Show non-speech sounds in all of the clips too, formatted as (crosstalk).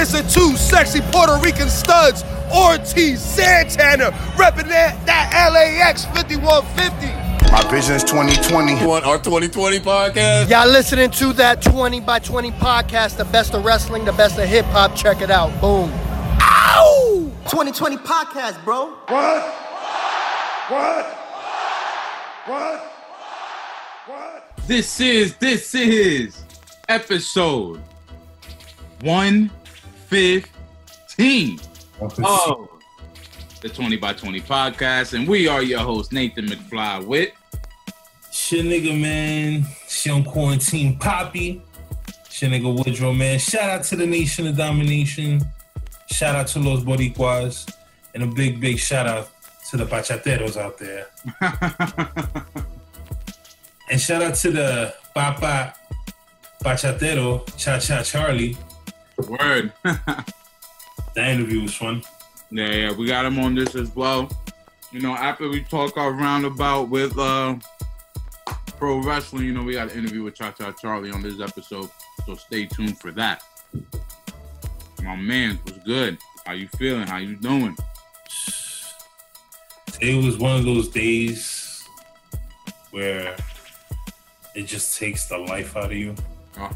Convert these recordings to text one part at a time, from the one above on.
It's the two sexy Puerto Rican studs, Ortiz Santana, repping that, that LAX 5150. My vision's 2020. on our 2020 podcast. Y'all listening to that 20 by 20 podcast, the best of wrestling, the best of hip hop. Check it out. Boom. Ow! 2020 podcast, bro. What? What? What? What? This is this is episode 115 of the 20 by 20 podcast, and we are your host Nathan McFly with Shit nigga man, shit on quarantine poppy. Shit nigga Woodrow man. Shout out to the Nation of Domination. Shout out to Los Boricuas. And a big, big shout out to the bachateros out there. (laughs) And shout out to the Papa Bachatero, Cha Cha Charlie. Word. (laughs) That interview was fun. Yeah, yeah, we got him on this as well. You know, after we talk our roundabout with uh pro wrestling, you know, we got an interview with Cha Cha Charlie on this episode. So stay tuned for that. My man was good. How you feeling? How you doing? Today was one of those days where it just takes the life out of you. Oh.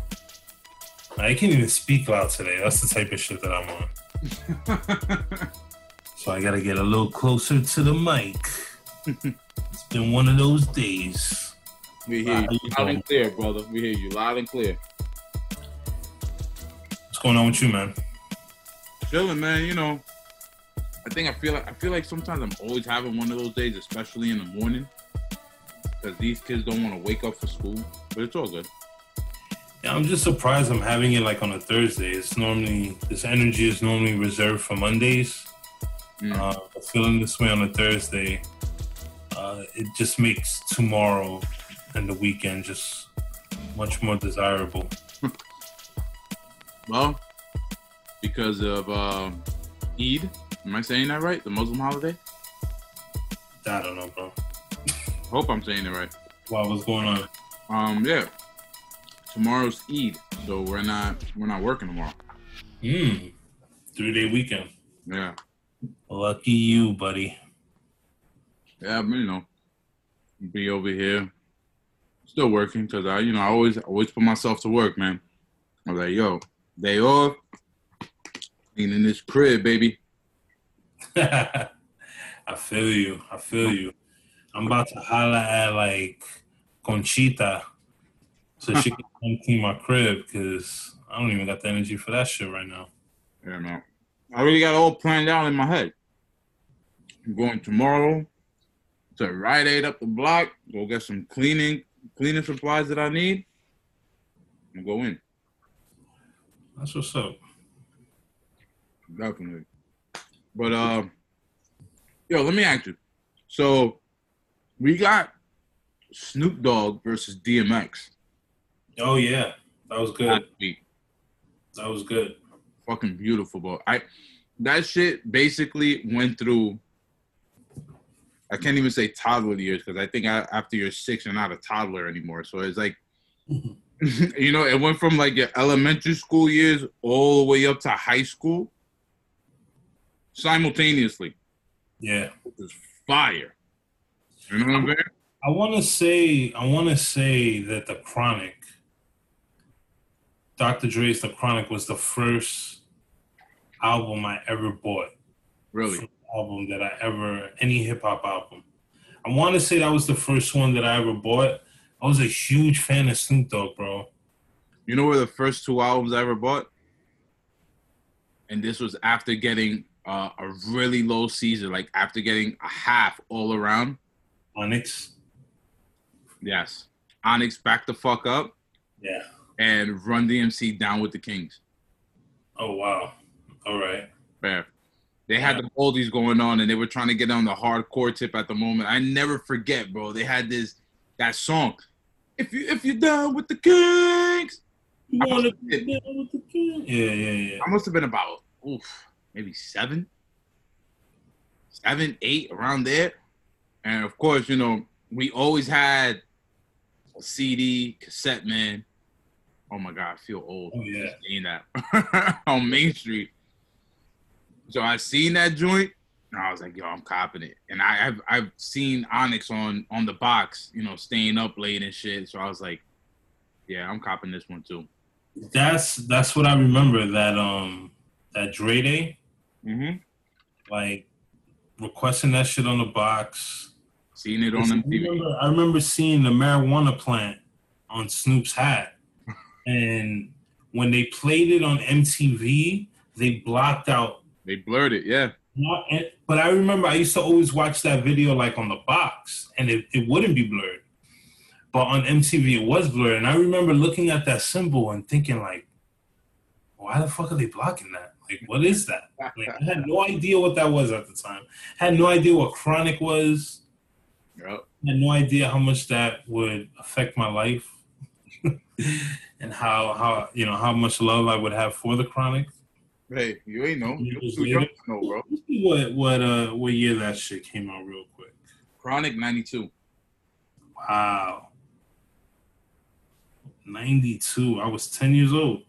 I can't even speak loud today. That's the type of shit that I'm on. (laughs) So I gotta get a little closer to the mic. it's been one of those days. we hear How you you loud and clear, brother. We hear you loud and clear. What's going on with you, man? Chilling, man. You know, I think I feel like I feel like sometimes I'm always having one of those days, especially in the morning, because these kids don't want to wake up for school. But it's all good. Yeah, I'm just surprised I'm having it like on a Thursday. It's normally this energy is normally reserved for Mondays. Mm. Uh, but feeling this way on a Thursday, uh, it just makes tomorrow and the weekend just much more desirable. (laughs) Well, because of um, Eid. Am I saying that right? The Muslim holiday. I don't know, bro. Hope I'm saying it right. Wow, what's going on? Um, yeah. Tomorrow's Eid, so we're not we're not working tomorrow. Hmm. Three day weekend. Yeah, Lucky you, buddy. yeah. You know, be over here, still working because I, you know, I always always put myself to work, man. I was like, yo, day off, being in this crib, baby. (laughs) I feel you. I feel you. I'm about to holla at like Conchita so she can come clean my crib because I don't even got the energy for that shit right now. Yeah, man. I already got it all planned out in my head. I'm going tomorrow to Rite Aid up the block, go get some cleaning cleaning supplies that I need, and go in. That's what's up. Definitely. But uh, yo, let me ask you. So we got Snoop Dogg versus DMX Oh yeah, that was good. That was good. Fucking beautiful, bro. I that shit basically went through. I can't even say toddler years because I think I, after you're six, you're not a toddler anymore. So it's like, mm-hmm. (laughs) you know, it went from like your elementary school years all the way up to high school simultaneously. Yeah. It was fire. You know what I'm saying? I want to say, I want to say that the Chronic, Dr. Dre's The Chronic was the first album I ever bought. Really? album that I ever any hip hop album. I want to say that was the first one that I ever bought. I was a huge fan of Snoop Dogg, bro. You know where the first two albums I ever bought? And this was after getting uh, a really low season, like after getting a half all around. Onyx. Yes. Onyx back the fuck up Yeah. And Run DMC down with the Kings. Oh wow. All right. Fair. They had the oldies going on and they were trying to get on the hardcore tip at the moment. I never forget, bro. They had this that song. If you if you're down with the Kings. You wanna must be have- down with the king? Yeah, yeah, yeah. I must have been about oof, maybe seven, seven, eight, around there. And of course, you know, we always had a CD, cassette man, Oh my god, I feel old. Oh, yeah. Seeing that (laughs) on Main Street. So I seen that joint, and I was like, yo, I'm copping it. And I, I've I've seen Onyx on on the box, you know, staying up late and shit. So I was like, yeah, I'm copping this one too. That's that's what I remember. That um that Dre Day, Mm-hmm. like requesting that shit on the box. Seeing it on I MTV. remember, I remember seeing the marijuana plant on Snoop's hat, and when they played it on MTV, they blocked out. They blurred it, yeah. But I remember I used to always watch that video like on the box, and it, it wouldn't be blurred. But on MTV, it was blurred, and I remember looking at that symbol and thinking like, "Why the fuck are they blocking that? Like, what is that?" Like, I had no idea what that was at the time. had no idea what chronic was. Yep. I had no idea how much that would affect my life (laughs) and how how you know how much love I would have for the chronic. Hey, you ain't know. You're too young to know, bro. What what uh what year that shit came out real quick. Chronic 92. Wow. 92. I was 10 years old.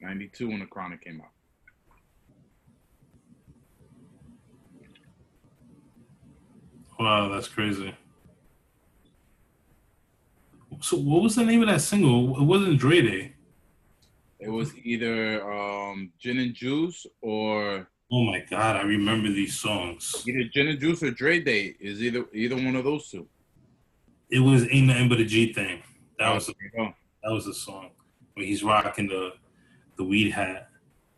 92 when the Chronic came out. Wow, that's crazy. So what was the name of that single? It wasn't Dre Day. It was either um, Gin and Juice or Oh my god, I remember these songs. either Gin and Juice or Dre Day. Is either either one of those two. It was Ain't Nothing But a G Thing. That was There you go. that was the song. Where he's rocking the the weed hat.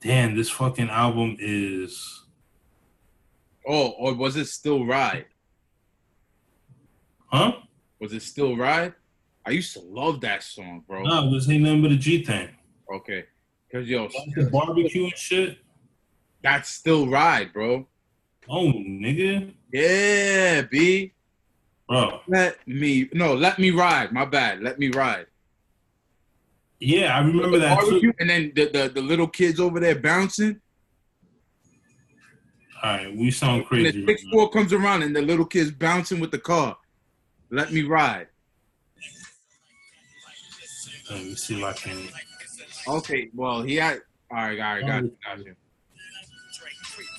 Damn, this fucking album is Oh, or was it Still Ride? huh? Was it Still Ride? I used to love that song, bro. No, was Ain't Nothing But a G Thing. Okay. Cause yo, the barbecue and shit. that's Still Ride, bro. Oh nigga. Yeah, B. Bro. Let me no, let me ride. My bad. Let me ride. Yeah, I remember that too. And then the, the the little kids over there bouncing. All right, we sound crazy. And the Right six now. four comes around and the little kids bouncing with the car. Let me ride. Let me see if I can. Okay, well he had. All right, all right, got you, got you.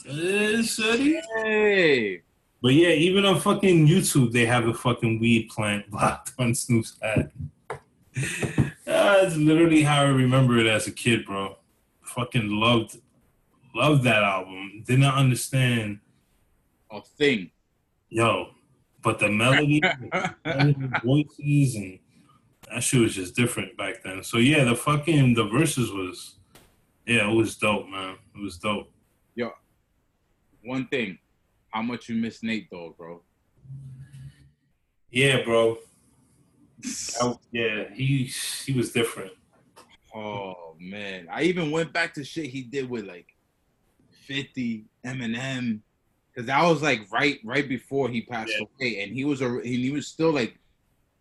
Hey, But yeah, even on fucking YouTube, they have a fucking weed plant (laughs) blocked on Snoop's hat. That's literally how I remember it as a kid, bro. Fucking loved, loved that album. Did not understand, a thing. yo, but the melody, (laughs) the voices, and that shit was just different back then. So yeah, the fucking the verses was, yeah, it was dope, man. It was dope. Yo, one thing. How much you miss Nate Dogg, bro? Yeah, bro. (laughs) I- yeah, he he was different. Oh man, I even went back to shit he did with like Fifty, Eminem, because that was like right right before he passed Yeah. away, and he was a he was still like,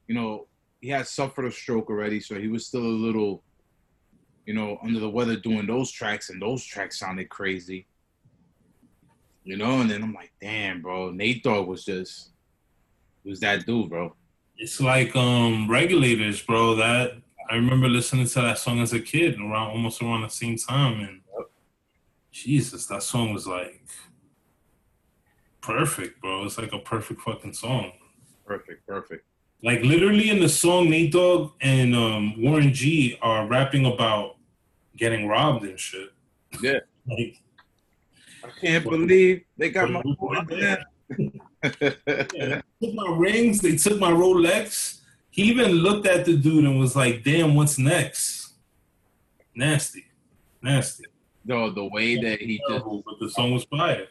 you know, he had suffered a stroke already, so he was still a little, you know, under the weather doing those tracks, and those tracks sounded crazy. You know, and then I'm like, damn, bro, Nate Dogg was just was that dude, bro. It's like um regulators, bro. That I remember listening to that song as a kid, around almost around the same time, and Jesus, that song was like perfect, bro. It's like a perfect fucking song. Perfect, perfect. Like literally in the song, Nate Dogg and um, Warren G are rapping about getting robbed and shit. Yeah. (laughs) Like, I can't believe they got my yeah, they took my rings, they took my Rolex. He even looked at the dude and was like, "Damn, what's next?" Nasty, nasty. No, the way that he just but the song was fire.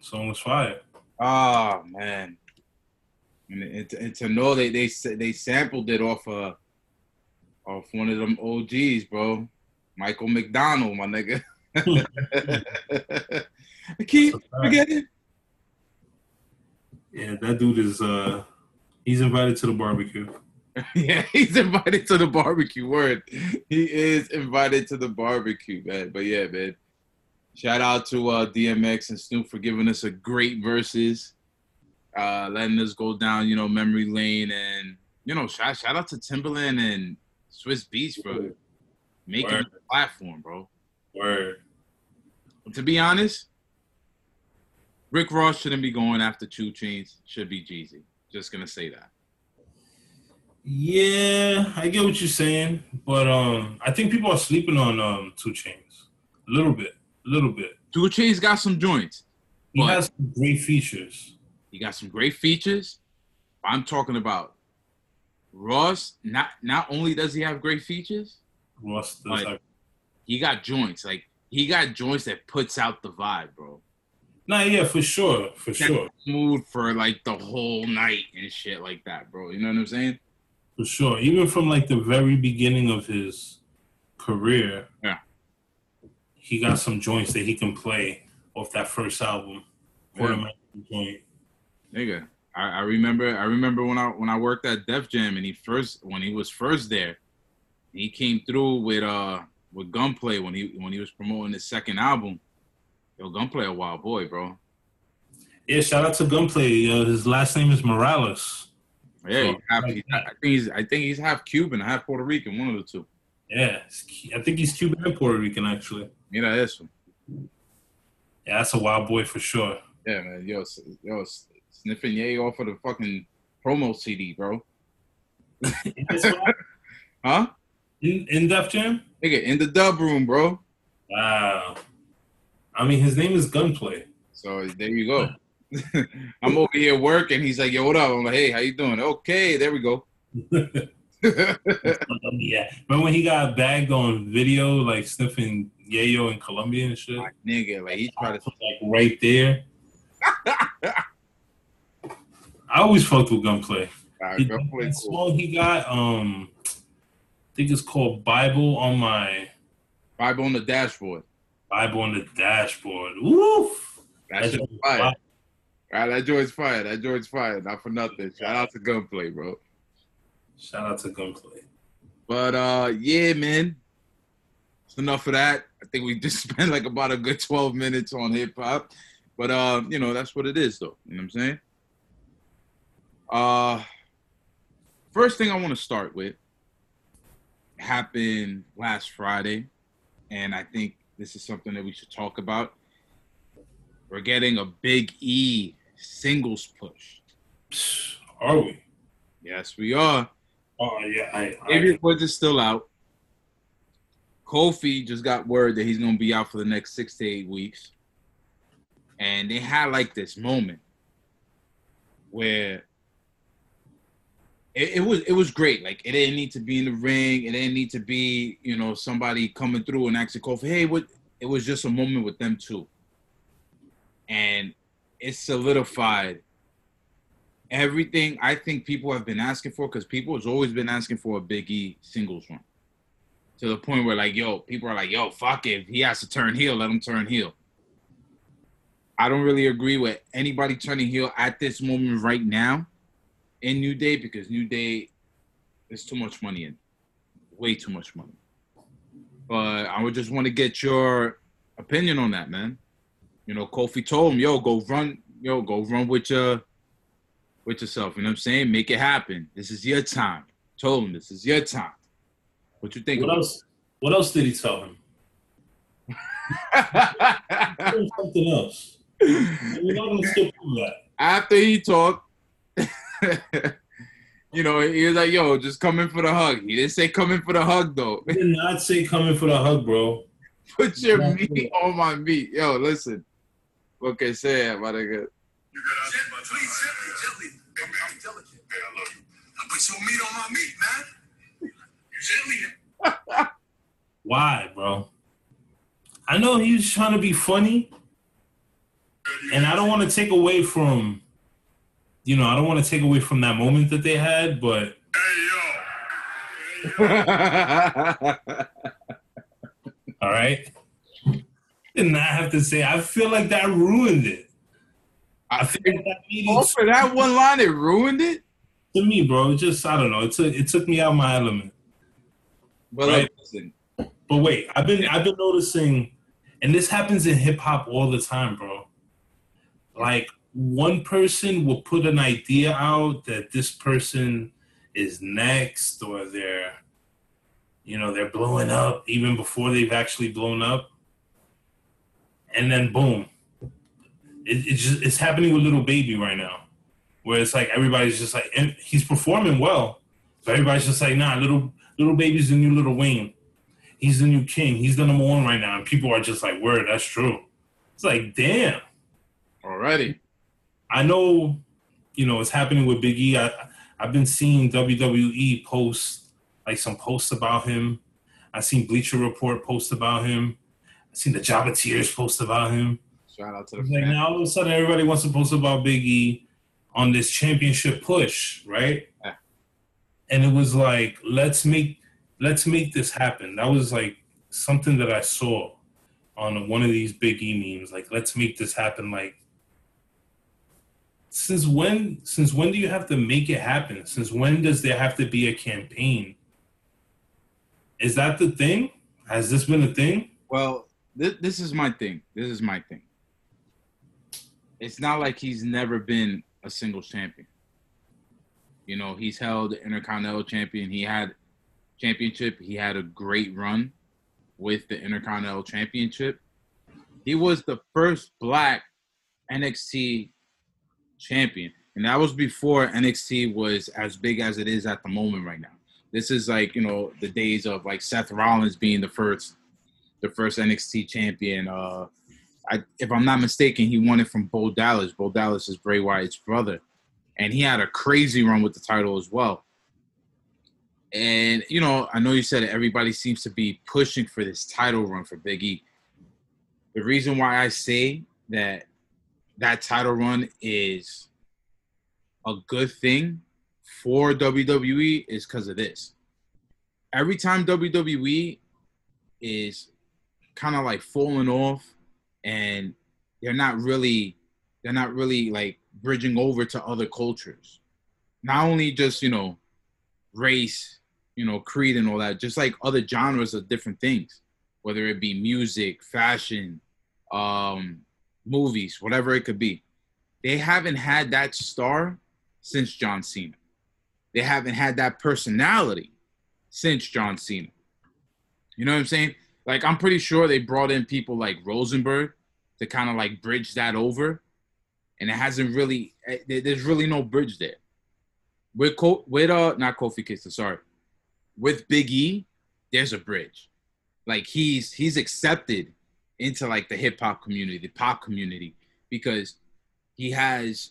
The song was fire. oh man. And, and, to, and to know that they they sampled it off uh off one of them OGs, bro. Michael McDonald, my nigga. I keep forgetting. Yeah, that dude is uh he's invited to the barbecue. (laughs) yeah, he's invited to the barbecue. Word, he is invited to the barbecue, man. But yeah, man. Shout out to uh, DMX and Snoop for giving us a great verses, uh, letting us go down, you know, memory lane, and you know, shout shout out to Timbaland and Swizz Beatz for making Word. the platform, bro. Word. To be honest, Rick Ross shouldn't be going after 2 Chainz. Should be Jeezy. Just gonna say that. Yeah, I get what you're saying, but um, I think people are sleeping on um 2 Chainz a little bit, a little bit. 2 Chainz got some joints. He has some great features. He got some great features. I'm talking about Ross. Not not only does he have great features, Ross does Like- have- he got joints. Like he got joints that puts out the vibe, bro. Nah, yeah, for sure, for Set sure, mood for like the whole night and shit like that, bro. You know what I'm saying? for sure. Even from like the very beginning of his career, Yeah. he got some joints that he can play off that first album. Yeah. joint. Nigga, I, I remember. I remember when I when I worked at Def Jam and he first when he was first there, he came through with uh with Gunplay when he when he was promoting his second album. Yo, Gunplay a wild boy, bro. Yeah, shout out to Gunplay. Uh, his last name is Morales. Yeah, So, half, like. I think he's I think he's half Cuban, half Puerto Rican, one of the two. Yeah, I think he's Cuban and Puerto Rican actually. Mira eso. Yeah, that's a wild boy for sure. Yeah, man. Yo, yo, yay off of the fucking promo CD, bro. (laughs) Huh? in, in Def Jam? Nigga, in the dub room, bro. Wow. I mean, his name is Gunplay. So there you go. (laughs) I'm over here working. He's like, yo, what up? I'm like, hey, how you doing? Okay, there we go. (laughs) yeah. Remember when he got bagged on video, like sniffing yayo in Colombia and shit? My nigga, like he tried to Like right there. I always fucked with Gunplay. uh, He- go play that cool. song he got, um, I think it's called Bible on my Bible on the dashboard. Bible on the dashboard. Woof. That That's shit's fire. fire. All right, that joint's fire. That joint's fire. Not for nothing. Shout out to Gunplay, bro. Shout out to Gunplay. But uh yeah, man. It's enough of that. I think we just (laughs) spent like about a good 12 minutes on hip hop. But uh, you know, that's what it is though. You know what I'm saying? Uh first thing I want to start with happened last Friday, and I think this is something that we should talk about. We're getting a big E singles push. Are we? Yes, we are. Oh yeah, I, I Xavier Woods is still out. Kofi just got word that he's gonna be out for the next six to eight weeks. And they had like this moment where it, it was it was great. Like it didn't need to be in the ring. It didn't need to be, you know, somebody coming through and asking Kofi, hey, what it was just a moment with them two. And it solidified everything I think people have been asking for because people has always been asking for a Big E singles run. To the point where like, yo, people are like, yo, fuck it. He has to turn heel, let him turn heel. I don't really agree with anybody turning heel at this moment right now in New Day because New Day there's too much money in. Way too much money. But I would just want to get your opinion on that, man. You know, Kofi told him, yo, go run, yo, go run with your with yourself. You know what I'm saying? Make it happen. This is your time. Told him this is your time. What you think? What else? What else did he tell (laughs) him? Something else. We're not gonna skip over that. After he talked, (laughs) you know, he was like, "Yo, just come in for the hug." He didn't say come in for the hug though. He did not say coming for the hug, bro. (laughs) Put your Yeah. meat on my meat. Yo, listen. Okay, say it, my nigga. Please, (laughs) gently, gently. I'm, I'm delicate. Man, I love you. I put meat on my meat, man. You gently. Why, bro? I know he was trying to be funny, and I don't want to take away from, you know, I don't want to take away from that moment that they had, but Hey, yo. all right. And I have to say. I feel like that ruined it. I feel like that meeting Oh, for that one line, it ruined it. to me, bro. It just I don't know. It took it took me out of my element. But Right. listen, But wait, I've been I've been noticing, and this happens in hip hop all the time, bro. Like one person will put an idea out that this person is next, or they're you know, they're blowing up even before they've actually blown up. And then boom. It, it's just it's happening with Lil Baby right now. Where it's like everybody's just like and he's performing well. But everybody's just like, nah, little Lil Baby's the new Lil Wayne. He's the new king. He's the number one right now. And people are just like, word, that's true. It's like, damn. Already. I know, you know, it's happening with Big E. I, I've been seeing WWE post like some posts about him. I seen Bleacher Report post about him. I seen the Jabba Tears post about him. Shout out to the like now all of a sudden everybody wants to post about Big E on this championship push, right? Yeah. And it was like, let's make let's make this happen. That was like something that I saw on one of these Big E memes. Like, let's make this happen. Like, since when? Since when do you have to make it happen? Since when does there have to be a campaign? Is that the thing? Has this been a thing? Well, this, this is my thing. This is my thing. It's not like he's never been a singles champion. You know, he's held the Intercontinental champion. He had championship. He had a great run with the Intercontinental championship. He was the first black NXT champion. And that was before NXT was as big as it is at the moment right now. This is like, you know, the days of like Seth Rollins being the first the first NXT champion. Uh I, if I'm not mistaken, he won it from Bo Dallas. Bo Dallas is Bray Wyatt's brother. And he had a crazy run with the title as well. And you know, I know you said it, everybody seems to be pushing for this title run for Big E. The reason why I say that that title run is a good thing for WWE is because of this. Every time WWE is kind of like falling off and they're not really they're not really like bridging over to other cultures. Not only just, you know, race, you know, creed and all that, just like other genres of different things, whether it be music, fashion, um, movies, whatever it could be. They haven't had that star since John Cena. They haven't had that personality since John Cena. You know what I'm saying? Like I'm pretty sure they brought in people like Rosenberg to kind of like bridge that over, and it hasn't really. eh, There's really no bridge there. With Co- with uh not Kofi Kingston, sorry, with Big E, there's a bridge. Like he's he's accepted into like the hip hop community, the pop community, because he has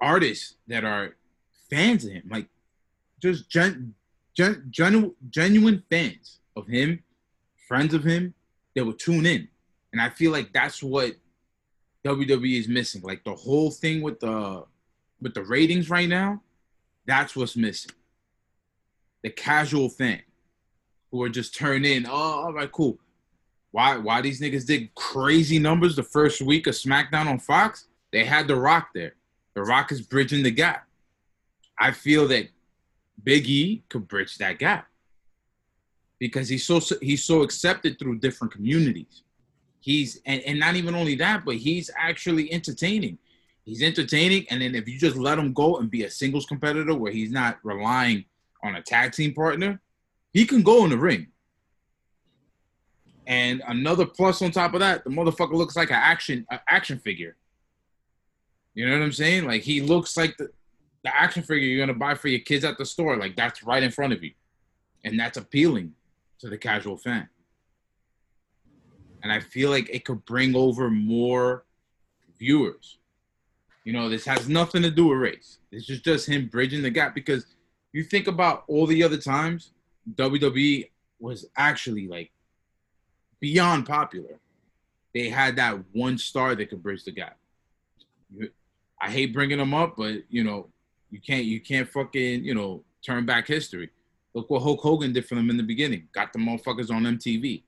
artists that are fans of him, like just gen, gen, genu- genuine fans of him, friends of him that would tune in. And I feel like that's what WWE is missing. Like the whole thing with the with the ratings right now, that's what's missing. The casual fan who are just turned in. Oh, all right, cool. Why why these niggas did crazy numbers the first week of SmackDown on Fox? They had The Rock there. The Rock is bridging the gap. I feel that Big E could bridge that gap because he's so he's so accepted through different communities. He's and, and not even only that, but he's actually entertaining. He's entertaining, and then if you just let him go and be a singles competitor where he's not relying on a tag team partner, he can go in the ring. And another plus on top of that, the motherfucker looks like an action a action figure. You know what I'm saying? Like he looks like the, the action figure you're gonna buy for your kids at the store. Like that's right in front of you, and that's appealing to the casual fan. And I feel like it could bring over more viewers. You know, this has nothing to do with race. This is just him bridging the gap because you think about all the other times WWE was actually like beyond popular. They had that one star that could bridge the gap. I hate bringing them up, but you know, you can't you can't fucking you know turn back history. Look what Hulk Hogan did for them in the beginning. Got the motherfuckers on MTV.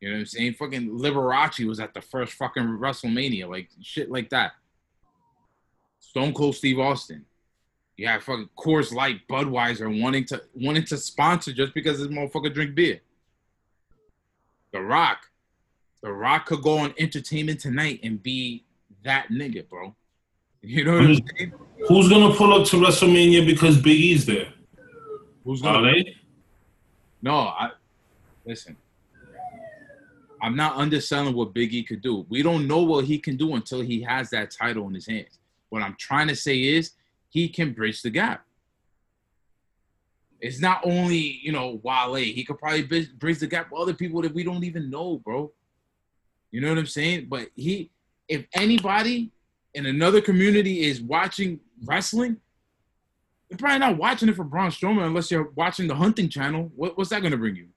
You know what I'm saying? Fucking Liberace was at the first fucking WrestleMania, like shit like that. Stone Cold Steve Austin. You have fucking Coors Light, Budweiser wanting to wanting to sponsor just because this motherfucker drink beer. The Rock. The Rock could go on Entertainment Tonight and be that nigga, bro. You know what I'm saying? Who's gonna pull up to WrestleMania because Big E's there? Who's gonna they? No, I listen. I'm not underselling what Big E could do. We don't know what he can do until he has that title in his hands. What I'm trying to say is he can bridge the gap. It's not only, you know, Wale. He could probably bridge the gap with other people that we don't even know, bro. You know what I'm saying? But he, if anybody in another community is watching wrestling, you're probably not watching it for Braun Strowman unless you're watching the hunting channel. What, what's that going to bring you?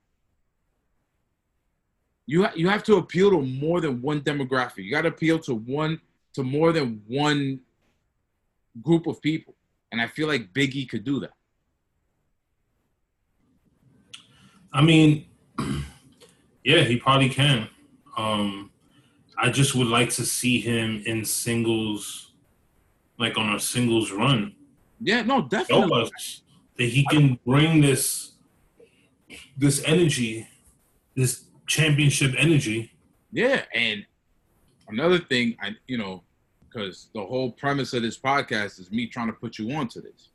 You, ha- you have to appeal to more than one demographic. You got to appeal to one to more than one group of people, and I feel like Biggie could do that. I mean, (clears throat) yeah, he probably can. Um, I just would like to see him in singles, like on a singles run. Yeah, no, Show definitely. us that he can bring this, this energy, this championship energy. Yeah, and another thing, I you know, because the whole premise of this podcast is me trying to put you onto this.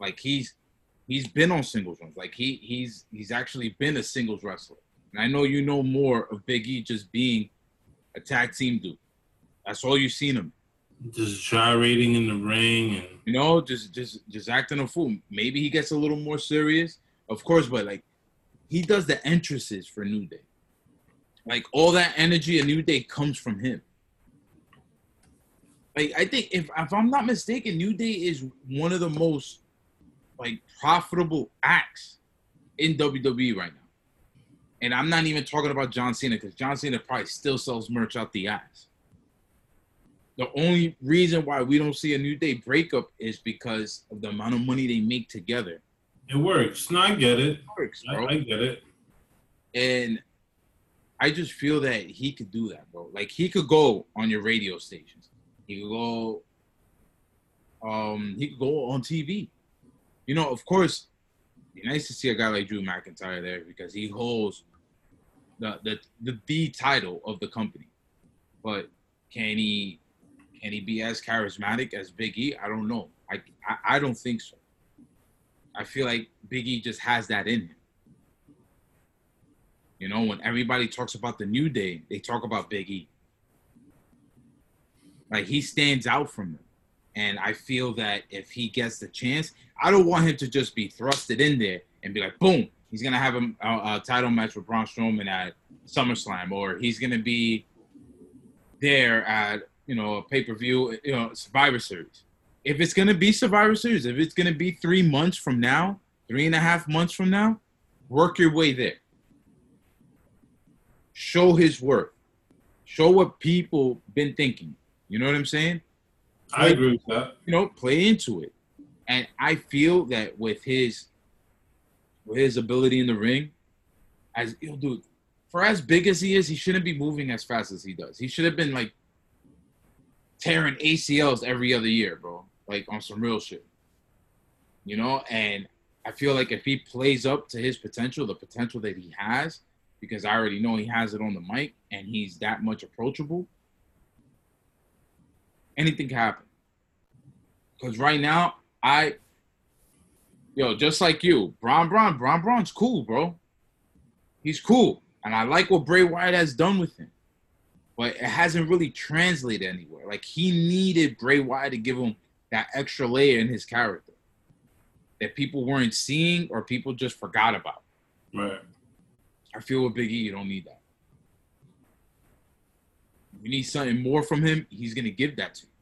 Like he's he's been on singles runs. Like he he's he's actually been a singles wrestler. And I know you know more of Big E just being a tag team dude. That's all you've seen him. just gyrating in the ring and You know, just just just acting a fool. Maybe he gets a little more serious, of course, but like he does the entrances for New Day. Like all that energy a New Day comes from him. Like I think if if I'm not mistaken, New Day is one of the most like profitable acts in WWE right now. And I'm not even talking about John Cena because John Cena probably still sells merch out the ass the only reason why we don't see a New Day breakup is because of the amount of money they make together. it works. No, I get it. It works, I, bro. I get it. And I just feel that he could do that, bro. Like he could go on your radio stations. He could go um he could go on TV. You know, of course, nice to see a guy like Drew McIntyre there because he holds the the the, the title of the company. But can he can he be as charismatic as Big E? I don't know. I, I I don't think so. I feel like Big E just has that in him. You know, when everybody talks about the New Day, they talk about Big E. Like he stands out from them. And I feel that if he gets the chance, I don't want him to just be thrusted in there and be like, boom, he's gonna have a, a, a title match with Braun Strowman at SummerSlam, or he's gonna be there at you know a pay per view, you know Survivor Series. If it's gonna be Survivor Series, if it's gonna be three months from now, three and a half months from now, work your way there. Show his work. Show what people been thinking. You know what I'm saying? I agree with that. you know, play into it. And I feel that with his with his ability in the ring, as you know, dude, for as big as he is, he shouldn't be moving as fast as he does. He should have been like tearing ACLs every other year, bro. Like on some real shit. You know, and I feel like if he plays up to his potential, the potential that he has, because I already know he has it on the mic and he's that much approachable, anything can happen. Because right now, I, yo, just like you, Braun Braun, Braun Braun's cool, bro. He's cool. And I like what Bray Wyatt has done with him. But it hasn't really translated anywhere. Like, he needed Bray Wyatt to give him that extra layer in his character that people weren't seeing or people just forgot about. Right. I feel with Big E, you don't need that. You need something more from him, he's gonna give that to you.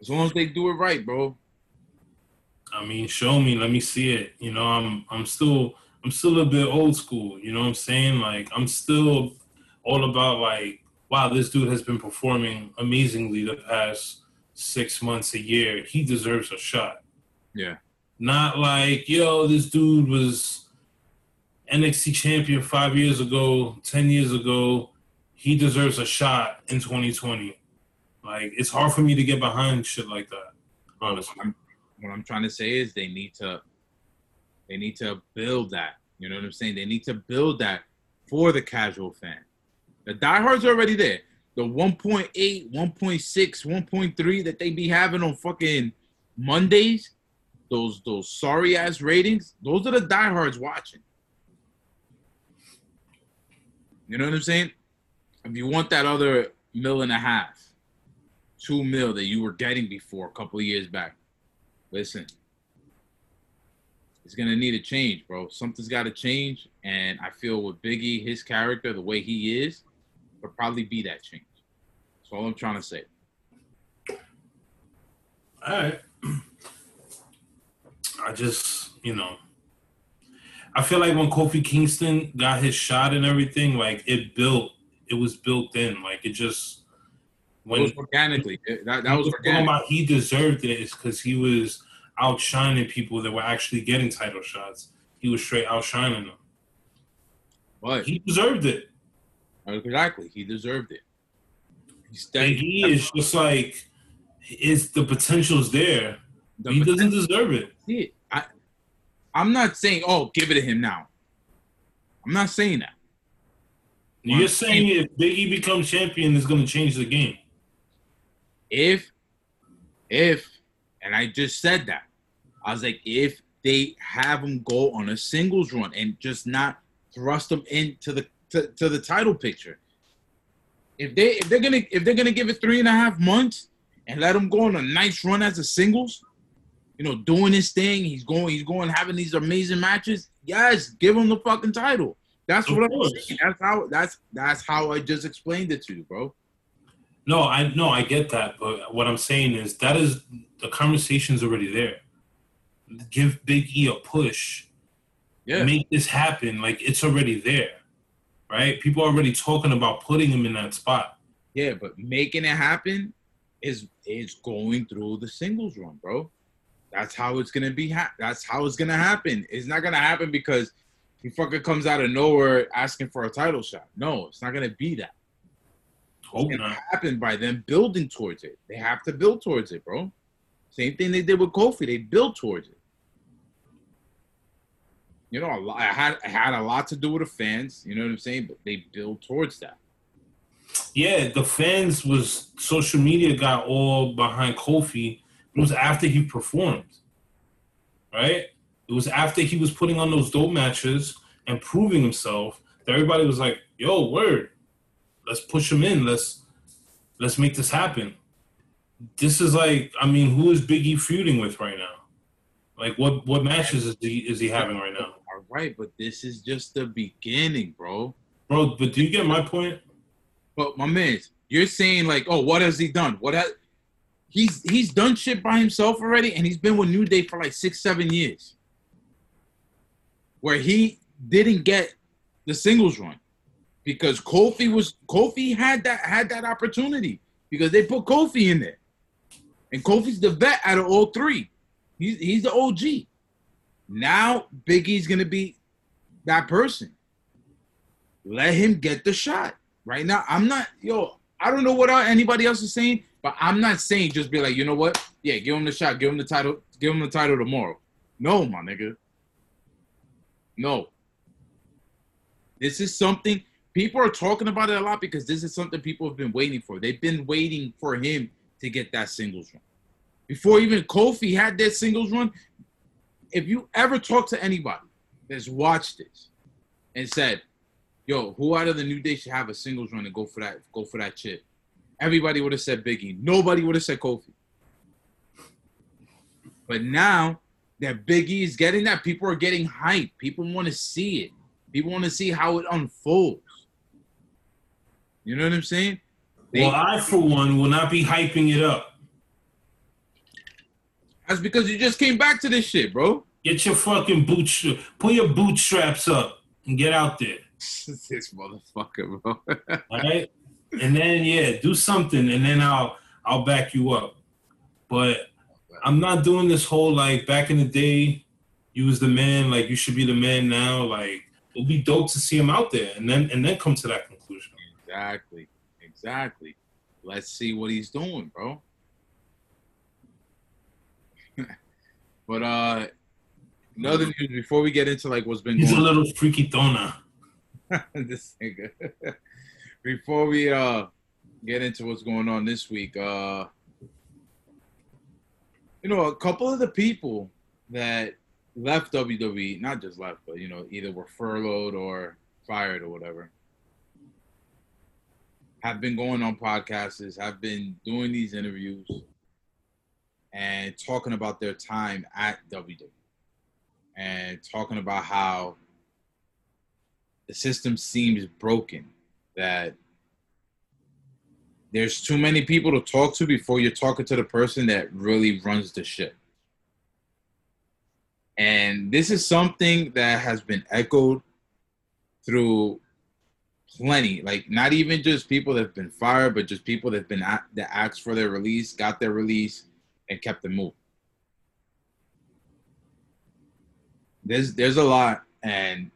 As long as they do it right, bro. I mean, show me, let me see it. You know, I'm I'm still I'm still a bit old school, you know what I'm saying? Like I'm still all about like, wow, this dude has been performing amazingly the past six months, a year. He deserves a shot. Yeah. Not like, yo, this dude was NXT champion five years ago, ten years ago. He deserves a shot in 2020. Like it's hard for me to get behind shit like that. Honestly. I'm, what I'm trying to say is they need to they need to build that. You know what I'm saying? They need to build that for the casual fan. The diehards are already there. The 1.8, 1.6, 1.3 that they be having on fucking Mondays, those those sorry ass ratings, those are the diehards watching. You know what I'm saying? If you want that other mil and a half, two mil that you were getting before a couple of years back, listen, it's gonna need a change, bro. Something's got to change, and I feel with Biggie, his character, the way he is, would probably be that change. That's all I'm trying to say. All right. (clears throat) I just, you know, I feel like when Kofi Kingston got his shot and everything, like it built, it was built in. Like it just It was organically. It- That, that was organic. about he deserved it is because he was outshining people that were actually getting title shots. He was straight outshining them. But He deserved it. exactly, he deserved it. He's And he is just like, is the potential's there. the he doesn't deserve it. see. I, I'm not saying, oh, give it to him now. I'm not saying that. You're saying if Biggie becomes champion, it's going to change the game. If, if, and I just said that, I was like, if they have him go on a singles run and just not thrust him into the to, to the title picture. If they if they're gonna if they're gonna give it three and a half months and let him go on a nice run as a singles, you know, doing his thing, he's going, he's going having these amazing matches. Yes, give him the fucking title. That's Of what I'm saying. That's how that's that's how I just explained it to you, bro. No, I no, I get that, but what I'm saying is that is the conversation's already there. Give Big E a push. Yeah. Make this happen. Like it's already there. Right? People are already talking about putting him in that spot. Yeah, but making it happen is is going through the singles run, bro. That's how it's gonna be. Ha- that's how it's gonna happen. It's not gonna happen because he fucking comes out of nowhere asking for a title shot. No, it's not gonna be that. Hope It's gonna not. happen by them building towards it. They have to build towards it, bro. Same thing they did with Kofi. They built towards it. You know, a lot, it had it had a lot to do with the fans. You know what I'm saying? But they build towards that. Yeah, the fans was social media got all behind Kofi. It was after he performed. Right? It was after he was putting on those dope matches and proving himself that everybody was like, yo, word. Let's push him in. Let's let's make this happen. This is like, I mean, who is Big E feuding with right now? Like what what matches is he is he having right now? All right, but this is just the beginning, bro. Bro, but do you get my point? But my man, you're saying like, oh, what has he done? What has he's he's done shit by himself already, and he's been with New Day for like six, seven years. Where he didn't get the singles run because Kofi was Kofi had that had that opportunity because they put Kofi in there, and Kofi's the vet out of all three. He's he's the OG. Now Big E's gonna be that person. Let him get the shot. Right now, I'm not yo. I don't know what anybody else is saying, but I'm not saying just be like, you know what? Yeah, give him the shot. Give him the title. Give him the title tomorrow. No, my nigga. No. This is something people are talking about it a lot because this is something people have been waiting for. They've been waiting for him to get that singles run. Before even Kofi had that singles run, if you ever talk to anybody that's watched this and said, "Yo, who out of the New Day should have a singles run and go for that? Go for that chip?" Everybody would have said Biggie. Nobody would have said Kofi. But now that Biggie is getting that, people are getting hyped. People want to see it. People want to see how it unfolds. You know what I'm saying? They- Well, I for one will not be hyping it up. that's because you just came back to this shit, bro. Get your fucking boots, pull your bootstraps up and get out there. (laughs) this motherfucker, bro. (laughs) All right, and then yeah, do something, and then I'll I'll back you up. But I'm not doing this whole like back in the day, you was the man, like you should be the man now. Like it'll be dope to see him out there, and then and then come to that conclusion. Exactly. Exactly. Let's see what he's doing, bro. (laughs) but uh another news before we get into like what's been He's a going little freaky tona. on (laughs) this nigga. (laughs) before we uh get into what's going on this week, uh you know, a couple of the people that left WWE, not just left, but you know, either were furloughed or fired or whatever, have been going on podcasts, have been doing these interviews and talking about their time at WWE and talking about how the system seems broken, that there's too many people to talk to before you're talking to the person that really runs the ship. And this is something that has been echoed through plenty, like not even just people that have been fired, but just people that have been at, that asked for their release, got their release, and kept them moving. There's there's a lot, and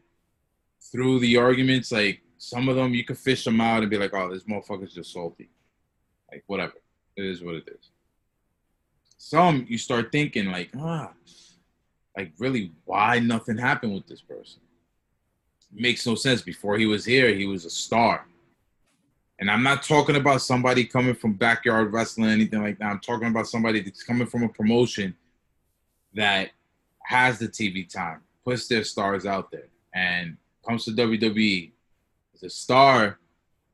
through the arguments, like some of them you could fish them out and be like, oh, this motherfucker's just salty. Like whatever. It is what it is. Some you start thinking like, ah, like really why nothing happened with this person. makes no sense. Before he was here, he was a star. And I'm not talking about somebody coming from backyard wrestling, anything like that. I'm talking about somebody that's coming from a promotion that has the TV time, puts their stars out there, and comes to WWE as a star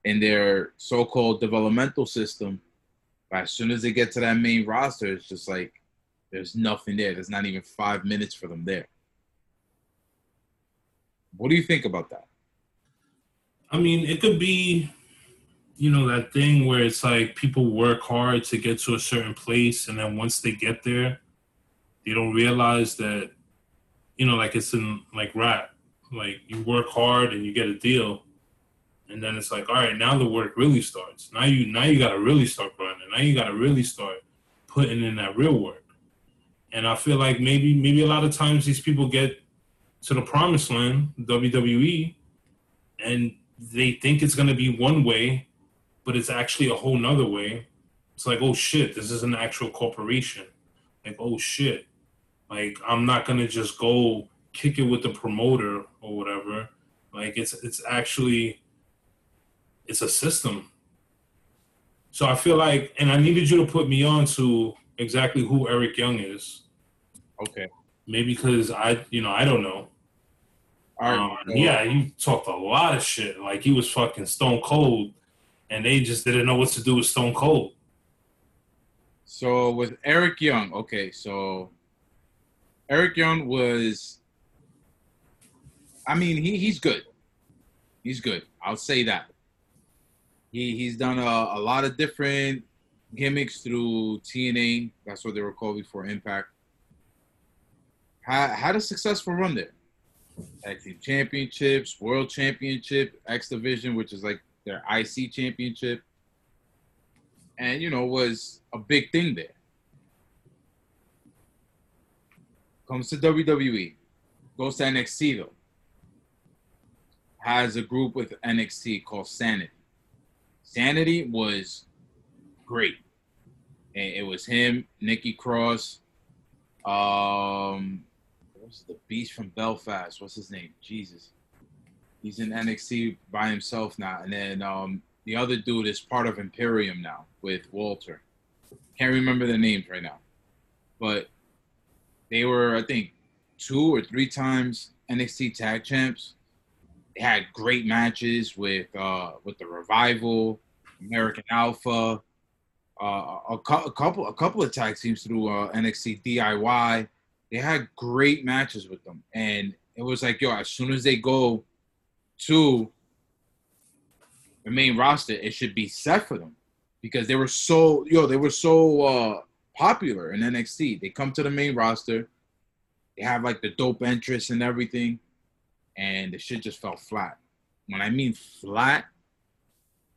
in their so-called developmental system. As soon as they get to that main roster, it's just like there's nothing there. There's not even five minutes for them there. What do you think about that? I mean, it could be, you know, that thing where it's like people work hard to get to a certain place, and then once they get there, they don't realize that, you know, like it's in like rap, like you work hard and you get a deal, and then it's like, all right, now the work really starts. Now you now you got to really start running. Now you got to really start putting in that real work. And I feel like maybe maybe a lot of times these people get to the promised land, WWE, and they think it's gonna be one way, but it's actually a whole nother way. It's like, oh shit, this is an actual corporation. Like, oh shit. Like I'm not gonna just go kick it with the promoter or whatever. Like it's it's actually it's a system. So I feel like and I needed you to put me on to exactly who Eric Young is. Okay. Maybe because I, you know, I don't know. All right. Um, yeah, he talked a lot of shit. Like he was fucking stone cold, and they just didn't know what to do with Stone Cold. So with Eric Young, okay, so Eric Young was I mean, he he's good. He's good. I'll say that. He he's done a, a lot of different gimmicks through TNA. That's what they were called before Impact. Had, had a successful run there. Tag Team Championships, World Championship, X Division, which is like their IC Championship, and you know was a big thing there. Comes to WWE, goes to NXT though. Has a group with NXT called Sanity. Sanity was great. And it was him, Nikki Cross, um, what's the beast from Belfast? What's his name? Jesus. He's in NXT by himself now. And then um, the other dude is part of Imperium now with Walter. Can't remember the names right now. But they were, I think, two or three times NXT tag champs. Had great matches with uh, with the revival, American Alpha, uh, a, cou- a couple a couple of tag teams through uh, NXT DIY. They had great matches with them, and it was like, yo, as soon as they go to the main roster, it should be set for them because they were so yo, they were so uh, popular in NXT. They come to the main roster, they have like the dope entrance and everything, and the shit just fell flat. When I mean flat,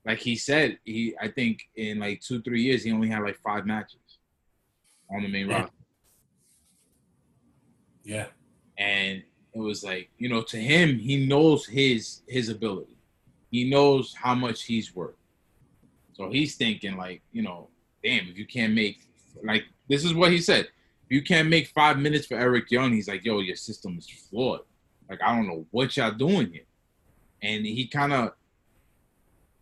like he said, he I think in like two three years he only had like five matches on the main Yeah. roster, Yeah. and it was like you know to him he knows his his ability, he knows how much he's worth, so he's thinking like you know, damn if you can't make like this is what he said, if you can't make five minutes for Eric Young, he's like yo your system is flawed, like I don't know what y'all doing here, and he kind of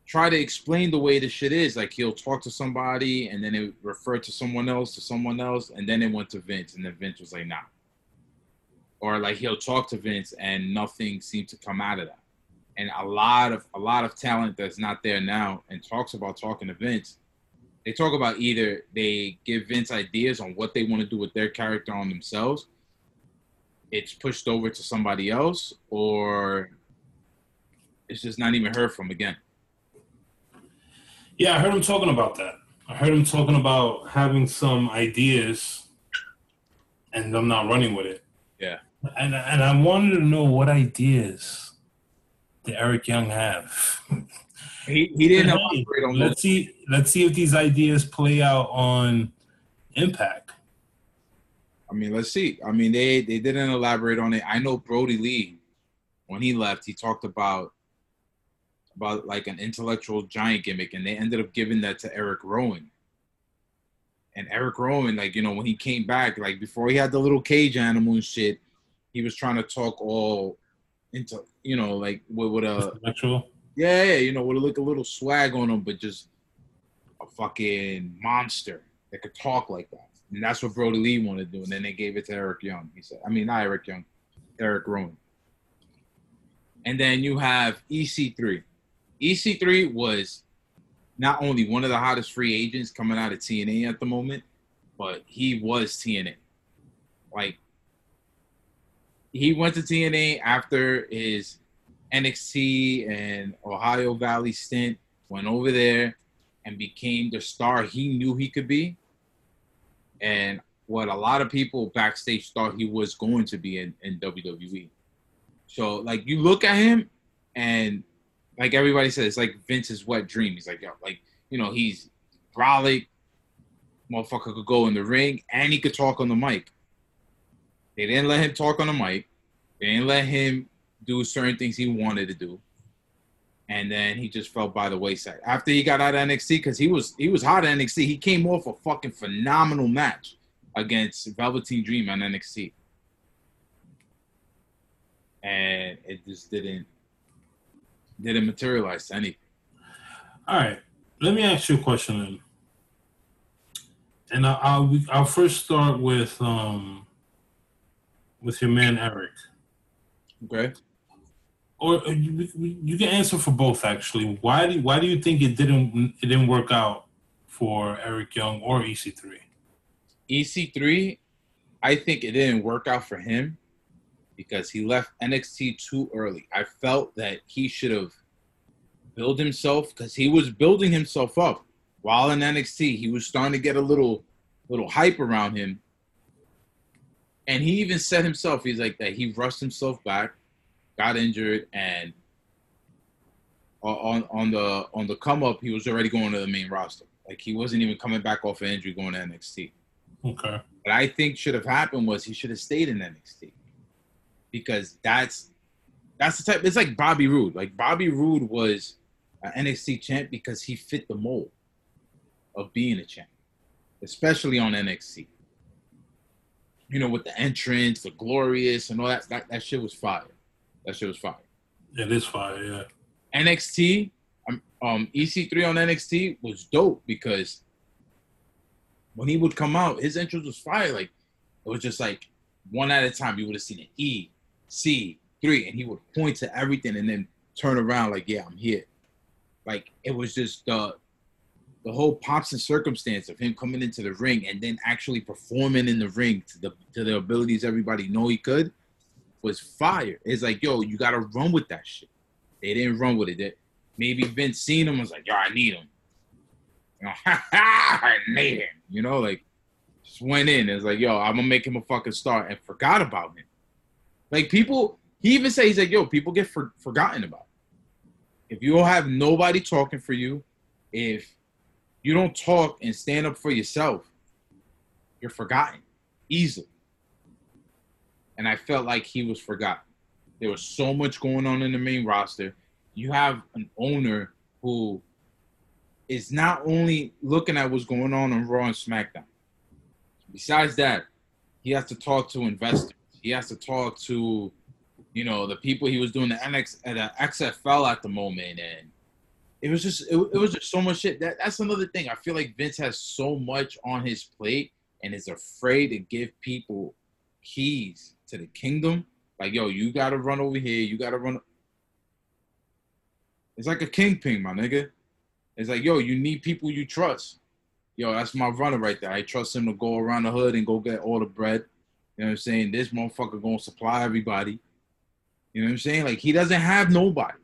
try to explain the way the shit is. Like he'll talk to somebody and then it refer to someone else to someone else, and then it went to Vince, and then Vince was like, "Nah, or like he'll talk to Vince and nothing seemed to come out of that. And a lot of a lot of talent that's not there now and talks about talking to Vince. They talk about either they give Vince ideas on what they want to do with their character on themselves. It's pushed over to somebody else, or it's just not even heard from again. Yeah, I heard him talking about that. I heard him talking about having some ideas and them not running with it. Yeah. And and I wanted to know what ideas did Eric Young have. He, he didn't Hey, on let's see let's see if these ideas play out on Impact. I mean, let's see. I mean, they they didn't elaborate on it. I know Brodie Lee, when he left, he talked about about like an intellectual giant gimmick, and they ended up giving that to Eric Rowan. And Eric Rowan, like you know, when he came back, like before he had the little cage animal and shit, he was trying to talk all into you know like with, with a Intellectual. yeah, yeah, you know, with a, like a little swag on him, but just a fucking monster that could talk like that. And that's what Brodie Lee wanted to do. And then they gave it to Eric Young. He said, I mean, not Eric Young, Eric Rowan. And then you have EC3. EC3 was not only one of the hottest free agents coming out of TNA at the moment, but he was TNA. Like, he went to TNA after his NXT and Ohio Valley stint, went over there and became the star he knew he could be. And what a lot of people backstage thought he was going to be in, in WWE. So, like, you look at him and, like everybody says, like Vince's wet dream. He's like, yo, like, you know, he's brolic, motherfucker could go in the ring, and he could talk on the mic. They didn't let him talk on the mic. They didn't let him do certain things he wanted to do. And then he just fell by the wayside. After he got out of NXT, because he was he was hot at NXT, he came off a fucking phenomenal match against Velveteen Dream on NXT. And it just didn't didn't materialize to anything. All right. Let me ask you a question then. And I'll, I'll I'll first start with um with your man Eric. Okay. Or uh, you, you can answer for both actually. Why do why do you think it didn't it didn't work out for Eric Young or E EC3? EC3, I think it didn't work out for him because he left NXT too early. I felt that he should have built himself because he was building himself up while in NXT. He was starting to get a little little hype around him. And he even said himself, he's like that he rushed himself back, got injured, and uh, on on the on the come up, he was already going to the main roster. Like he wasn't even coming back off of injury going to NXT. Okay. What I think should have happened was he should have stayed in NXT because that's that's the type. It's like Bobby Roode. Like Bobby Roode was an NXT champ because he fit the mold of being a champ, especially on NXT. You know, with the entrance, the glorious, and all that. That, that shit was fire. That shit was fire. It is fire, yeah. NXT, um, um, EC3 on NXT was dope because when he would come out, his entrance was fire. Like it was just like one at a time. You would have seen an E, C, three, and he would point to everything and then turn around like, "Yeah, I'm here." Like it was just the the whole pops and circumstance of him coming into the ring and then actually performing in the ring to the to the abilities everybody know he could was fire. It's like, yo, you gotta run with that shit. They didn't run with it. They, maybe Vince seen him was like, yo, I need him. You know, I need him. You know, like just went in. It's like, yo, I'm gonna make him a fucking star and forgot about him. Like people, he even says, he's like, yo, people get for, forgotten about. If you don't have nobody talking for you, if you don't talk and stand up for yourself, you're forgotten easily. And I felt like he was forgotten. There was so much going on in the main roster. You have an owner who is not only looking at what's going on on Raw and SmackDown. Besides that, he has to talk to investors. He has to talk to, you know, the people he was doing the NX at uh, the XFL at the moment, and it was just it, it was just so much shit. That that's another thing. I feel like Vince has so much on his plate and is afraid to give people keys to the kingdom. Like, yo, you gotta run over here. You gotta run. It's like a kingpin, my nigga. It's like, yo, you need people you trust. Yo, that's my runner right there. I trust him to go around the hood and go get all the bread. You know what I'm saying? This motherfucker gonna supply everybody. You know what I'm saying? Like he doesn't have nobody.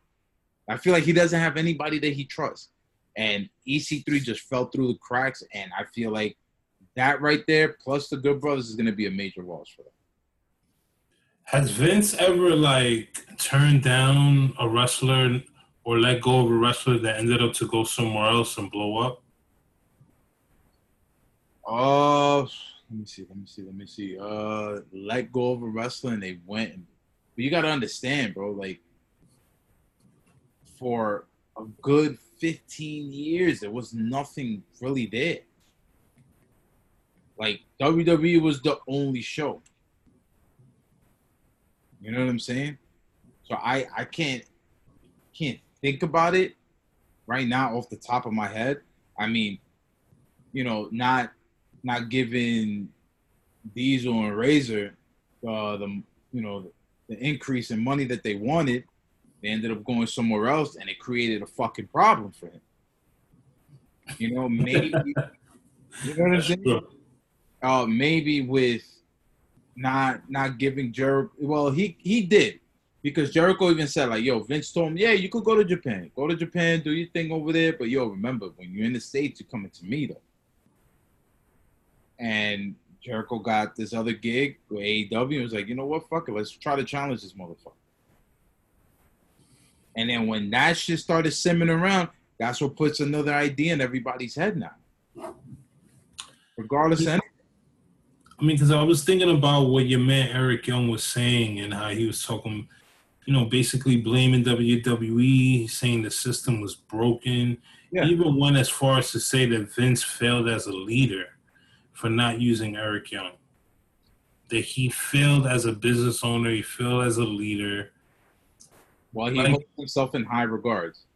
I feel like he doesn't have anybody that he trusts. And EC3 just fell through the cracks. And I feel like that right there, plus the Good Brothers, is gonna be a major loss for them. Has Vince ever like turned down a wrestler or let go of a wrestler that ended up to go somewhere else and blow up? Uh, let me see, let me see, let me see. Uh, let go of a wrestler and they went. But you gotta understand, bro. Like, for a good 15 years, there was nothing really there. Like WWE was the only show. You know what I'm saying? So I I can't can't think about it right now off the top of my head. I mean, you know, not not giving Diesel and Razor uh, the you know the increase in money that they wanted, they ended up going somewhere else, and it created a fucking problem for him. You know, maybe (laughs) you know what I'm saying. Uh, maybe with not not giving Jericho. Well, he he did because Jericho even said like, "Yo, Vince told him, yeah, you could go to Japan, go to Japan, do your thing over there, but yo, remember when you're in the states, you're coming to me though." And Jericho got this other gig with AEW and was like, you know what, fuck it, let's try to challenge this motherfucker. And then when that shit started simming around, that's what puts another idea in everybody's head now. Regardless of anything. I mean, because I was thinking about what your man Eric Young was saying and how he was talking, you know, basically blaming WWE, saying the system was broken. Yeah. Even went as far as to say that Vince failed as a leader for not using Eric Young. That he failed as a business owner, he failed as a leader. Well, he Like- holds himself in high regards.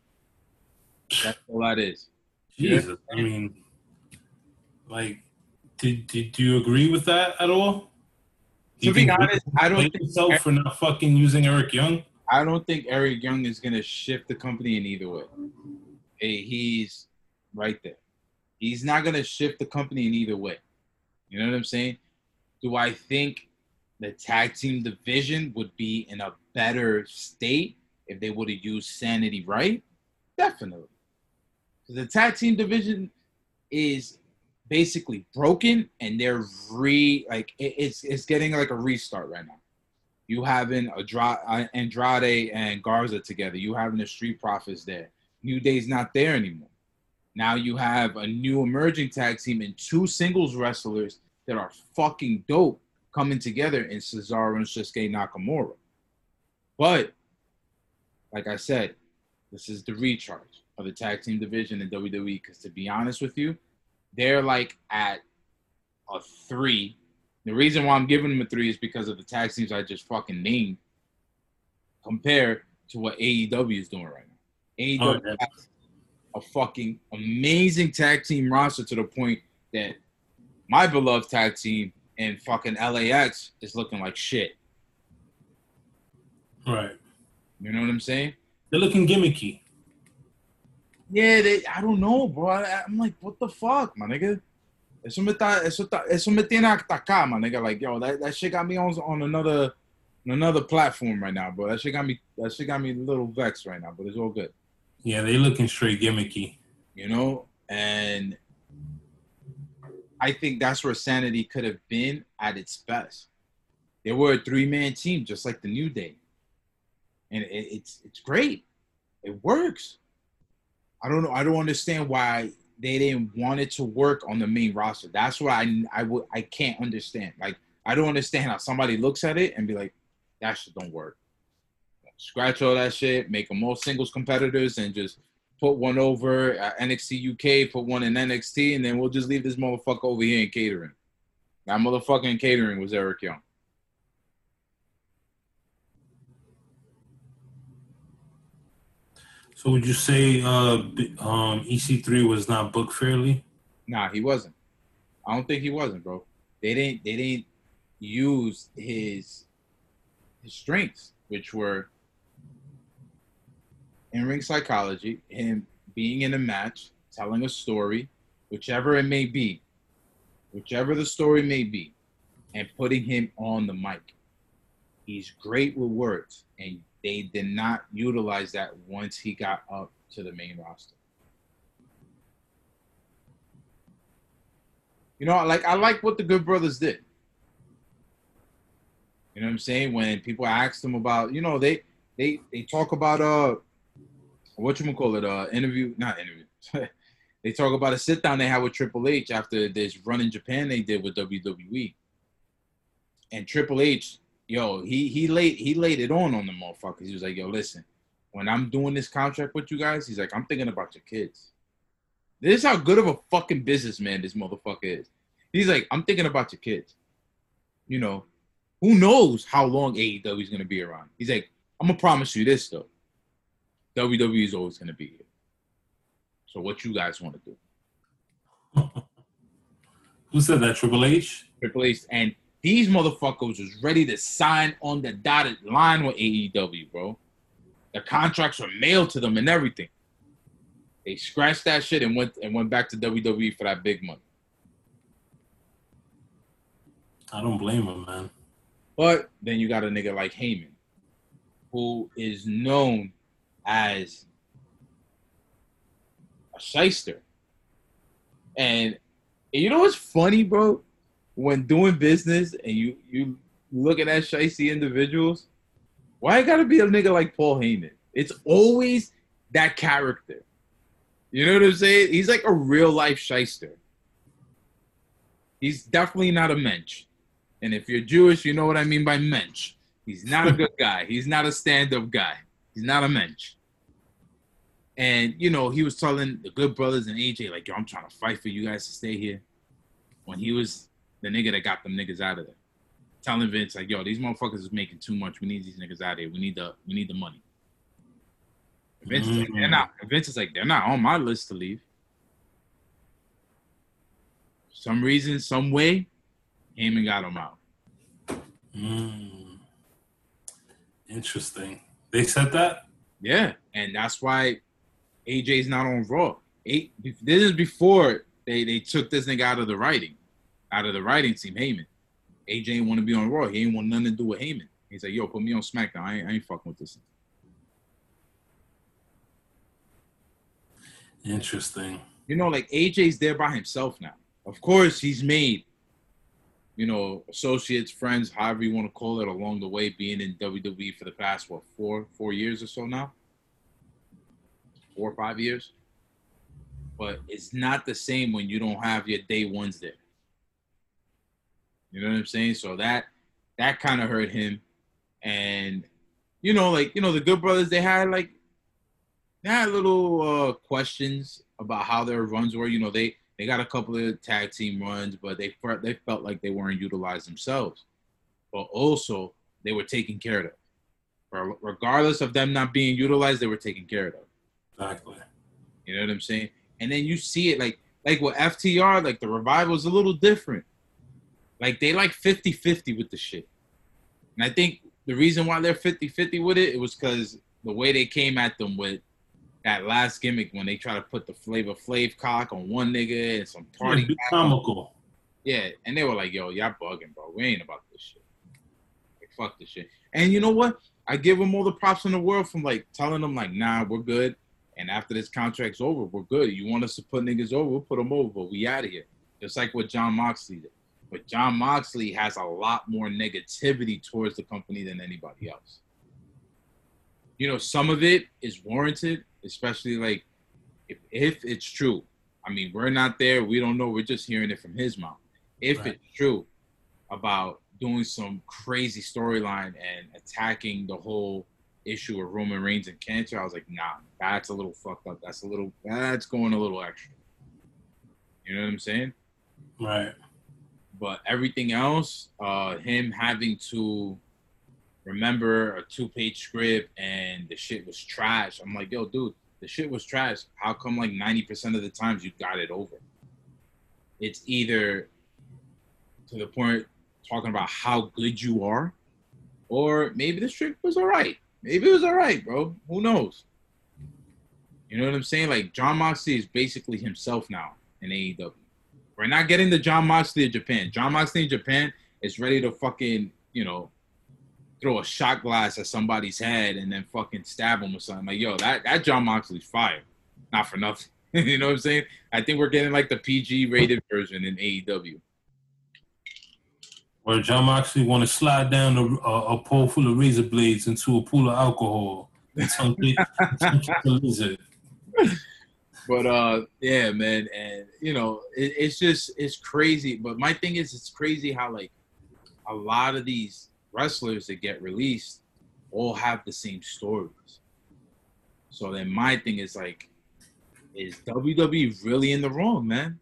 That's all that is. Jesus, I mean, like, did did you agree with that at all? To be honest, I don't think himself for not fucking using Eric Young. I don't think Eric Young is gonna shift the company in either way. Hey, he's right there. He's not gonna shift the company in either way. You know what I'm saying? Do I think the tag team division would be in a better state if they would have used Sanity right? Definitely. the tag team division is basically broken and they're re like it- it's it's getting like a restart right now. You having a uh, Andrade and Garza together. You having the Street Profits there. New Day's not there anymore. Now you have a new emerging tag team and two singles wrestlers that are fucking dope coming together in Cesaro and Shinsuke Nakamura. But like I said, this is the recharge of the tag team division in WWE. Because to be honest with you, they're like at a three. The reason why I'm giving them a three is because of the tag teams I just fucking named compared to what AEW is doing right now. AEW Oh, yeah. has a fucking amazing tag team roster to the point that my beloved tag team and fucking LAX is looking like shit. Right. You know what I'm saying? They're looking gimmicky. Yeah, they, I don't know, bro. I, I'm like, what the fuck, my nigga? Eso me, ta, eso, ta, eso me tiene hasta acá, my nigga. Like, yo, that, that shit got me on on another on another platform right now, bro. That shit got me that shit got me a little vexed right now, but it's all good. Yeah, they looking straight gimmicky. you know and i think that's where sanity could have been at its best they were a three-man team just like the new day and it, it's it's great it works i don't know i don't understand why they didn't want it to work on the main roster that's why i i would i can't understand like i don't understand how somebody looks at it and be like that shit don't work scratch all that shit make them all singles competitors and just put one over uh, NXT UK, put one in NXT, and then we'll just leave this motherfucker over here in catering. That motherfucker in catering was Eric Young. So would you say uh, um, EC3 was not booked fairly? Nah, he wasn't. I don't think he wasn't, bro. They didn't. They didn't use his his strengths, which were in ring psychology, him being in a match, telling a story, whichever it may be, whichever the story may be, and putting him on the mic. He's great with words, and they did not utilize that once he got up to the main roster. You know, like I like what the Good Brothers did. You know what I'm saying? When people asked them about, you know, they they they talk about uh what you call it, uh interview, not interview. (laughs) they talk about a sit down they had with Triple H after this run in Japan they did with WWE. And Triple H, yo, he he laid he laid it on on the motherfuckers. He was like, yo, listen, when I'm doing this contract with you guys, he's like, I'm thinking about your kids. This is how good of a fucking businessman this motherfucker is. He's like, I'm thinking about your kids. You know, who knows how long AEW is gonna be around? He's like, I'm gonna promise you this though. WWE is always gonna be here. So what you guys want to do? (laughs) Who said that? Triple H? Triple H and these motherfuckers was ready to sign on the dotted line with AEW, bro. The contracts were mailed to them and everything. They scratched that shit and went and went back to WWE for that big money. I don't blame him, man. But then you got a nigga like Heyman, who is known as a shyster. And, and you know what's funny, bro? When doing business and you you looking at shisty individuals, why it gotta be a nigga like Paul Heyman? It's always that character. You know what I'm saying? He's like a real life shyster. He's definitely not a mensch. And if you're Jewish, you know what I mean by mensch. He's not a good (laughs) guy. He's not a stand-up guy. He's not a mensch. And you know, he was telling the good brothers and AJ, like, yo, I'm trying to fight for you guys to stay here. When he was the nigga that got them niggas out of there. Telling Vince, like, yo, these motherfuckers is making too much. We need these niggas out of here. We need the we need the money. Vince is like, they're not Vince is like, they're not on my list to leave. Some reason, some way, Heyman got them out. Mm. Interesting. They said that? Yeah, and that's why AJ's not on Raw. Eight, this is before they, they took this nigga out of the writing, out of the writing team, Heyman. AJ didn't want to be on Raw. He ain't want nothing to do with Heyman. He's like, yo, put me on SmackDown. I ain't, I ain't fucking with this. Interesting. You know, like AJ's there by himself now. Of course, he's made, you know, associates, friends, however you want to call it, along the way, being in WWE for the past what four four years or so now, four or five years. But it's not the same when you don't have your day ones there. You know what I'm saying? So that that kind of hurt him, and you know, like you know, the Good Brothers they had like they had little uh, questions about how their runs were. You know, they they got a couple of tag team runs, but they felt they felt like they weren't utilized themselves. But also, they were taken care of. Re- Regardless of them not being utilized, they were taken care of. Exactly. You know what I'm saying? And then you see it like like with FTR, like the revival is a little different. Like they like 50-50 with the shit. And I think the reason why they're 50-50 with it, it was because the way they came at them with that last gimmick when they try to put the flavor Flav cock on one nigga and some party. Yeah, comical. Yeah, and they were like, "Yo, y'all bugging, bro. We ain't about this shit. Like, fuck this shit." And you know what? I give them all the props in the world from like telling them like, "Nah, we're good." And after this contract's over, we're good. You want us to put niggas over, we'll put them over, but we out of here. Just like what Jon Moxley did. But Jon Moxley has a lot more negativity towards the company than anybody else. You know, some of it is warranted, especially like if, if it's true. I mean, we're not there. We don't know. We're just hearing it from his mouth. If Right. it's true about doing some crazy storyline and attacking the whole issue of Roman Reigns and cancer, I was like, nah, that's a little fucked up. That's a little, that's going a little extra. You know what I'm saying? Right. But everything else, uh, him having to remember a two page script and the shit was trash. I'm like, yo, dude, the shit was trash. How come like 90% of the times you got it over? It's either to the point talking about how good you are or maybe the script was all right. Maybe it was all right, bro. Who knows? You know what I'm saying? Like Jon Moxley is basically himself now in AEW. We're not getting the Jon Moxley of Japan. Jon Moxley in Japan is ready to fucking, you know, throw a shot glass at somebody's head and then fucking stab him or something. Like, yo, that, that Jon Moxley's fire. Not for nothing. (laughs) you know what I'm saying? I think we're getting like the PG rated version in AEW. Where Jon Moxley want to slide down a, a, a pole full of razor blades into a pool of alcohol. and tongue kick- tongue kick the lizard. But uh, yeah, man, and you know, it, it's just it's crazy. But my thing is, it's crazy how like a lot of these wrestlers that get released all have the same stories. So then my thing is like, is WWE really in the wrong, man?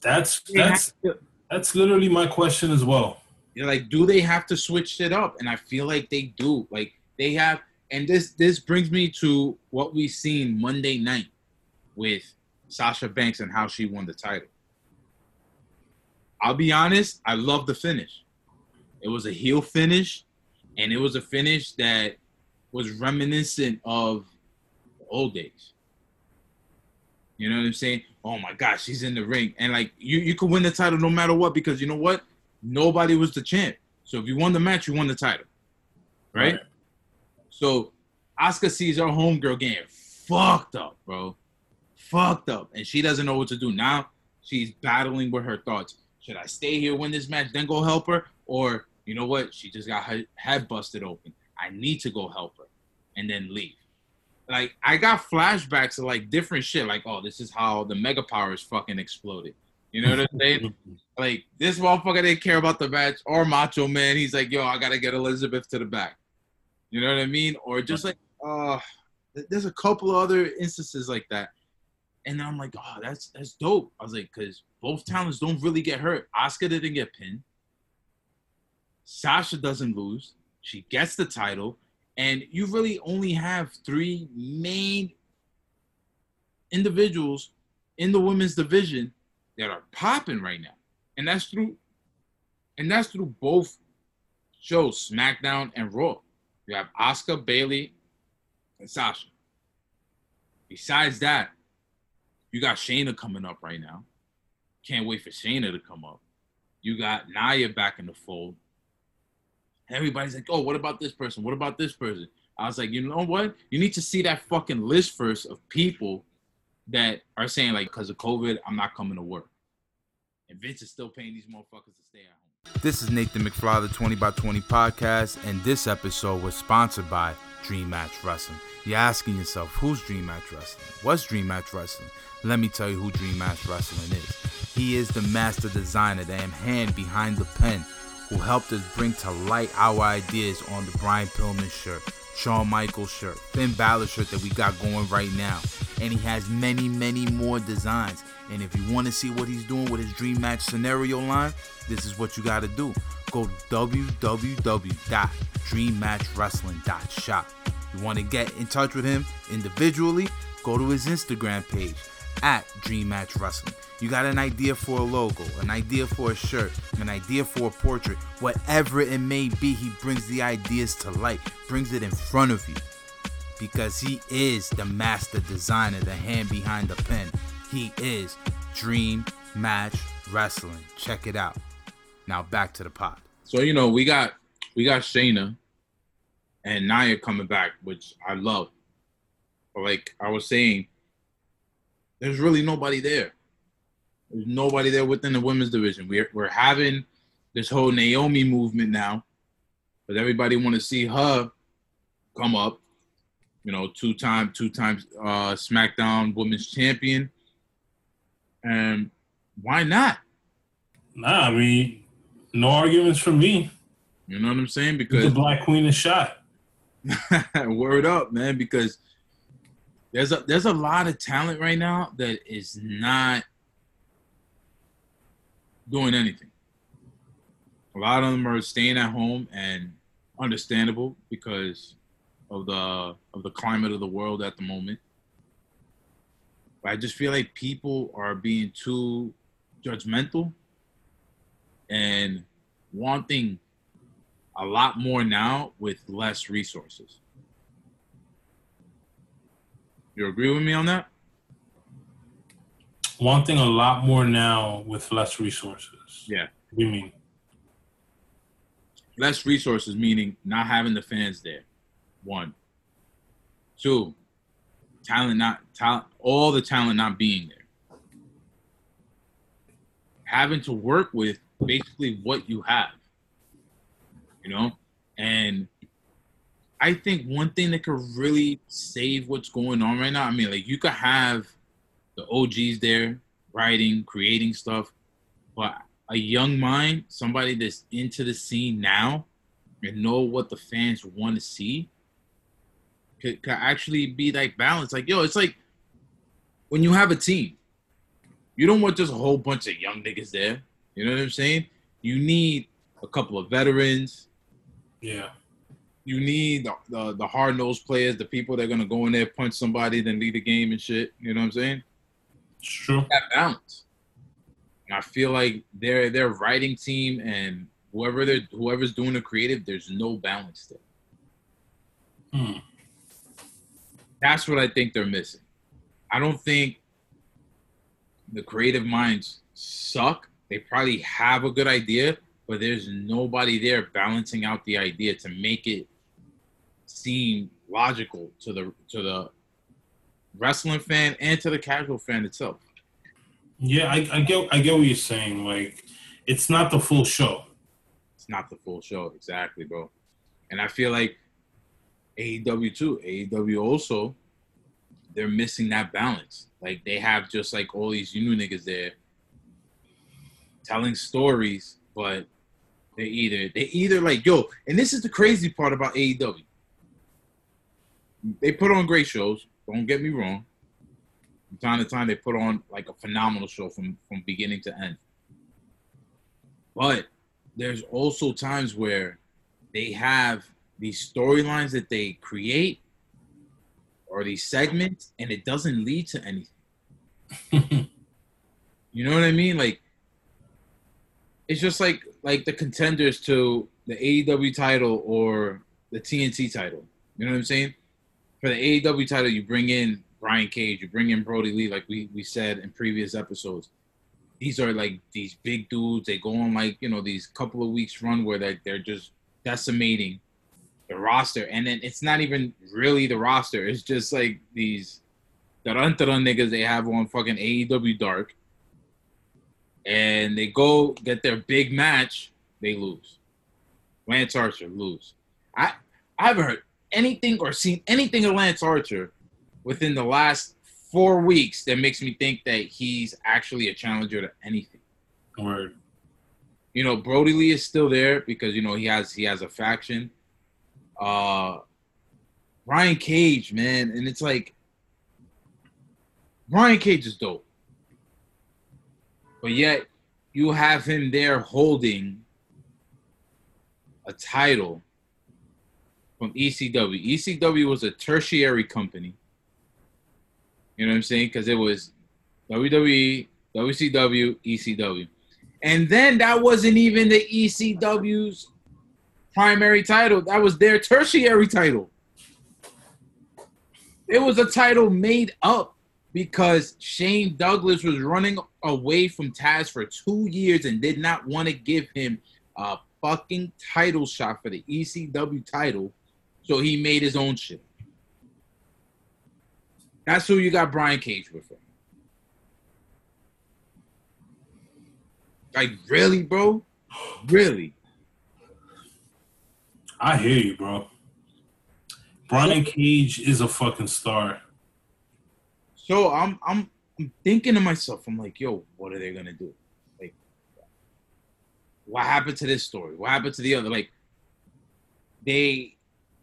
That's that's to- that's literally my question as well. You're like, do they have to switch it up? And I feel like they do. Like they have, and this this brings me to what we seen Monday night with Sasha Banks and how she won the title. I'll be honest, I love the finish. It was a heel finish, and it was a finish that was reminiscent of the old days. You know what I'm saying? Oh my gosh, she's in the ring, and like you, you could win the title no matter what because you know what? Nobody was the champ. So if you won the match, you won the title, right? Right. So Asuka sees her homegirl getting fucked up, bro, fucked up, and she doesn't know what to do now. She's battling with her thoughts. Should I stay here, win this match, then go help her, or you know what? She just got her head busted open. I need to go help her, and then leave like I got flashbacks of like different shit. Like, oh, this is how the mega powers fucking exploded. You know what I'm saying? (laughs) like this motherfucker didn't care about the match or Macho Man. He's like, yo, I gotta get Elizabeth to the back. You know what I mean? Or just like, uh, there's a couple other instances like that. And I'm like, oh, that's that's dope. I was like, because both talents don't really get hurt. Asuka didn't get pinned. Sasha doesn't lose. She gets the title and you really only have three main individuals in the women's division that are popping right now and that's through and that's through both shows smackdown and raw you have Asuka Bayley and sasha besides that you got shayna coming up right now can't wait for shayna to come up you got Nia back in the fold Everybody's like, oh, what about this person? What about this person? I was like, you know what? You need to see that fucking list first of people that are saying, like, because of COVID, I'm not coming to work. And Vince is still paying these motherfuckers to stay home. This is Nathan McFly, the 20 by 20 podcast, and this episode was sponsored by Dream Match Wrestling. You're asking yourself, who's Dream Match Wrestling? What's Dream Match Wrestling? Let me tell you who Dream Match Wrestling is. He is the master designer, the hand behind the pen, who helped us bring to light our ideas on the Brian Pillman shirt, Shawn Michaels shirt, Finn Balor shirt that we got going right now. And he has many, many more designs. And if you want to see what he's doing with his Dream Match scenario line, this is what you got to do. Go to www.dreammatchwrestling.shop. You want to get in touch with him individually? Go to his Instagram page at Dream Match Wrestling. You got an idea for a logo, an idea for a shirt, an idea for a portrait, whatever it may be, he brings the ideas to light, brings it in front of you. Because he is the master designer, the hand behind the pen. He is Dream Match Wrestling. Check it out. Now back to the pod. So you know we got we got Shayna and Nia coming back, which I love. But like I was saying, there's really nobody there. There's nobody there within the women's division. We're we're having this whole Naomi movement now, but everybody want to see her come up. You know, two time, two times uh, SmackDown Women's Champion, and why not? Nah, I mean, no arguments from me. You know what I'm saying? Because the Black Queen is shot. (laughs) word up, man. Because there's a there's a lot of talent right now that is not doing anything. A lot of them are staying at home and understandable because of the of the climate of the world at the moment. But I just feel like people are being too judgmental and wanting a lot more now with less resources. You agree with me on that? Wanting a lot more now with less resources. Yeah. What do you mean? Less resources meaning not having the fans there. One. Two. Talent not talent all the talent not being there. Having to work with basically what you have. You know? And I think one thing that could really save what's going on right now, I mean, like you could have the OGs there writing, creating stuff, but a young mind, somebody that's into the scene now and know what the fans want to see, could, could actually be like balanced. Like, yo, it's like when you have a team, you don't want just a whole bunch of young niggas there. You know what I'm saying? You need a couple of veterans. Yeah. You need the, the, the hard nosed players, the people that are gonna go in there, punch somebody, then lead the game and shit. You know what I'm saying? It's true. that balance. And I feel like their their writing team and whoever they're whoever's doing the creative, there's no balance there. Hmm. That's what I think they're missing. I don't think the creative minds suck. They probably have a good idea, but there's nobody there balancing out the idea to make it seem logical to the to the wrestling fan and to the casual fan itself. Yeah, I, I get I get what you're saying. Like, it's not the full show. It's not the full show, exactly, bro. And I feel like AEW too. AEW also, they're missing that balance. Like they have just like all these new niggas there telling stories, but they either they either like yo, and this is the crazy part about AEW. They put on great shows. Don't get me wrong. From time to time, they put on like a phenomenal show from from beginning to end. But there's also times where they have these storylines that they create or these segments, and it doesn't lead to anything. (laughs) You know what I mean? Like it's just like like the contenders to the AEW title or the TNT title. You know what I'm saying? For the AEW title, you bring in Brian Cage, you bring in Brodie Lee, like we we said in previous episodes. These are like these big dudes. They go on like you know these couple of weeks run where they they're just decimating the roster, and then it's not even really the roster. It's just like these tarantaran niggas they have on fucking AEW Dark and they go get their big match, they lose. Lance Archer lose. I I haven't heard anything or seen anything of Lance Archer within the last four weeks that makes me think that he's actually a challenger to anything. Word. You know, Brodie Lee is still there because you know he has he has a faction. Uh Brian Cage, man, and it's like Brian Cage is dope. But yet you have him there holding a title from ECW. ECW was a tertiary company. You know what I'm saying? Because it was WWE, WCW, ECW. And then that wasn't even the ECW's primary title. That was their tertiary title. It was a title made up because Shane Douglas was running away from Taz for two years and did not want to give him a fucking title shot for the ECW title. So he made his own shit. That's who you got Brian Cage with. Like, really, bro? Really? I hear you, bro. Brian Cage is a fucking star. So I'm I'm I'm thinking to myself, I'm like, yo, what are they gonna do? Like, what happened to this story? What happened to the other? Like, they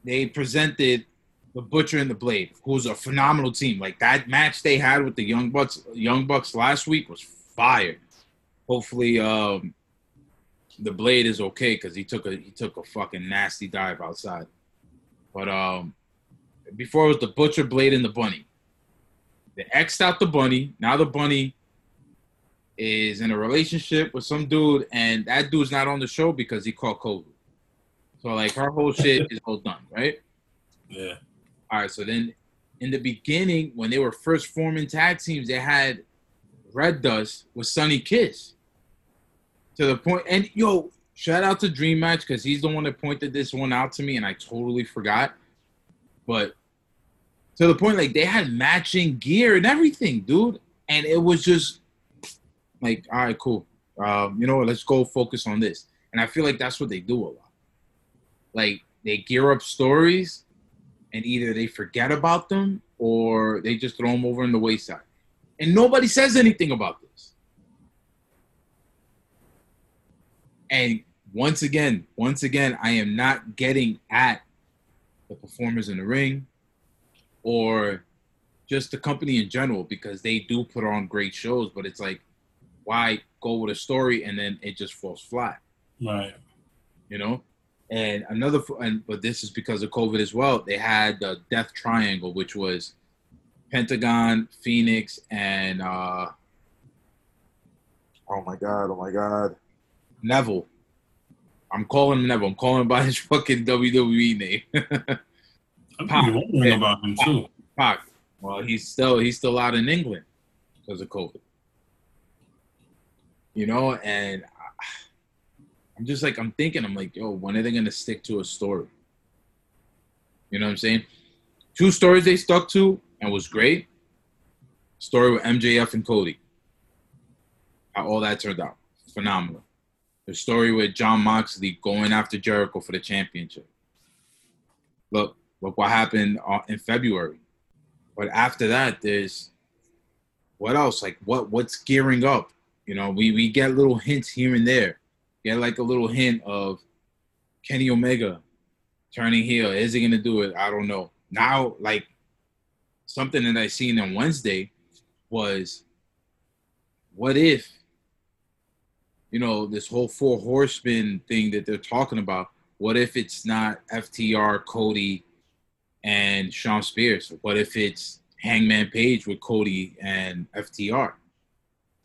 they presented the Butcher and the Blade, who's a phenomenal team. Like that match they had with the Young Bucks, Young Bucks last week was fire. Hopefully, um, the Blade is okay because he took a he took a fucking nasty dive outside. But um, before it was the Butcher, Blade, and the Bunny. They X'd out the bunny. Now the bunny is in a relationship with some dude, and that dude's not on the show because he caught COVID. So like her whole shit is all done, right? Yeah. All right. So then, in the beginning, when they were first forming tag teams, they had Red Dust with Sonny Kiss. To the point, and yo, shout out to Dream Match because he's the one that pointed this one out to me, and I totally forgot. But to the point, like they had matching gear and everything, dude, and it was just like, all right, cool. Um, you know what? Let's go focus on this. And I feel like that's what they do a lot. Like they gear up stories, and either they forget about them or they just throw them over in the wayside, and nobody says anything about this. And once again, once again, I am not getting at the performers in the ring or just the company in general because they do put on great shows, but it's like, why go with a story and then it just falls flat, Right. you know? And another, and but this is because of COVID as well. They had the Death Triangle, which was Pentagon, Phoenix, and uh, oh my god, oh my god, Neville. I'm calling him Neville. I'm calling him by his (laughs) fucking WWE name. I've Pop. been wondering about him too. Pac. Well, he's still he's still out in England because of COVID. You know, and I- I'm just like I'm thinking, I'm like, yo, when are they gonna stick to a story? You know what I'm saying? Two stories they stuck to and was great. Story with MJF and Cody. How all that turned out. Phenomenal. The story with Jon Moxley going after Jericho for the championship. Look, look what happened uh, in February. But after that, there's what else? Like what what's gearing up? You know, we we get little hints here and there. Get like a little hint of Kenny Omega turning heel. Is he gonna do it? I don't know. Now, like something that I seen on Wednesday was what if you know this whole four horsemen thing that they're talking about what if it's not ftr cody and shawn spears what if it's hangman page with cody and ftr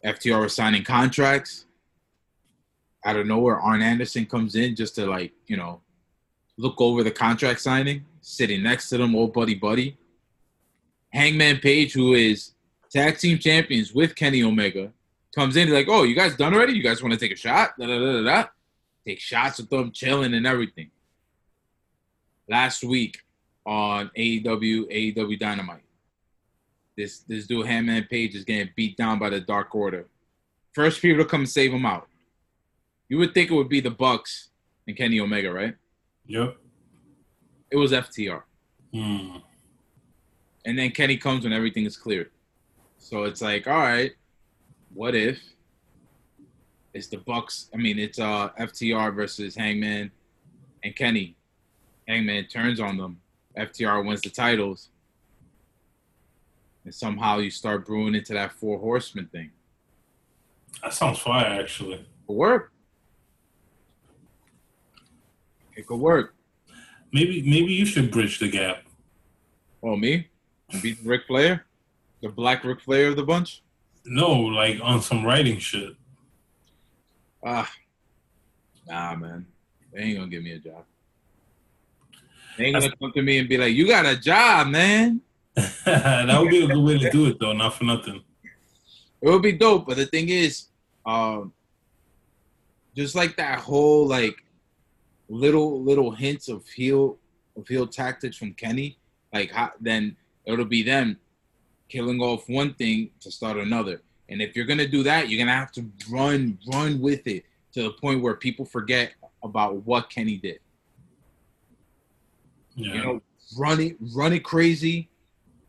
ftr is signing contracts out of nowhere arn anderson comes in just to like you know look over the contract signing sitting next to them old buddy buddy hangman page who is tag team champions with kenny omega comes in like, oh, you guys done already? You guys want to take a shot? Da, da, da, da. Take shots with them, chilling and everything. Last week on AEW, AEW Dynamite, this this dude Hangman Page is getting beat down by the Dark Order. First people to come save him out. You would think it would be the Bucks and Kenny Omega, right? Yep. It was FTR. Hmm. And then Kenny comes when everything is cleared. So it's like, all right, what if it's the Bucks? I mean, it's uh FTR versus Hangman and Kenny. Hangman turns on them. FTR wins the titles. And somehow you start brewing into that four horsemen thing. That sounds fire, actually. It could work. It could work. Maybe maybe you should bridge the gap. Oh, me? Beat Ric Flair? The black Ric Flair of the bunch? No, like on some writing shit. Ah, nah, man. They ain't gonna give me a job. They ain't gonna come to me and be like, "You got a job, man." (laughs) that would be a good way to do it, though. Not for nothing. It would be dope, but the thing is, um, just like that whole like little little hints of heel of heel tactics from Kenny, like how, then it'll be them killing off one thing to start another. And if you're gonna do that, you're gonna have to run run with it to the point where people forget about what Kenny did. Yeah. You know, run it run it crazy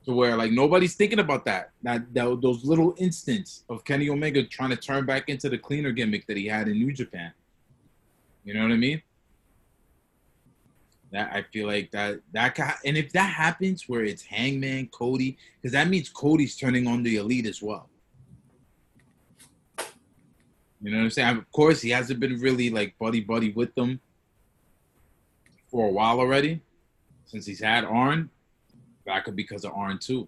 to where like nobody's thinking about that. That, that those little instants of Kenny Omega trying to turn back into the cleaner gimmick that he had in New Japan. You know what I mean? That I feel like that that ca- and if that happens where it's Hangman Cody, because that means Cody's turning on the Elite as well. You know what I'm saying? Of course, he hasn't been really like buddy buddy with them for a while already, since he's had Arn. That could be because of Arn too.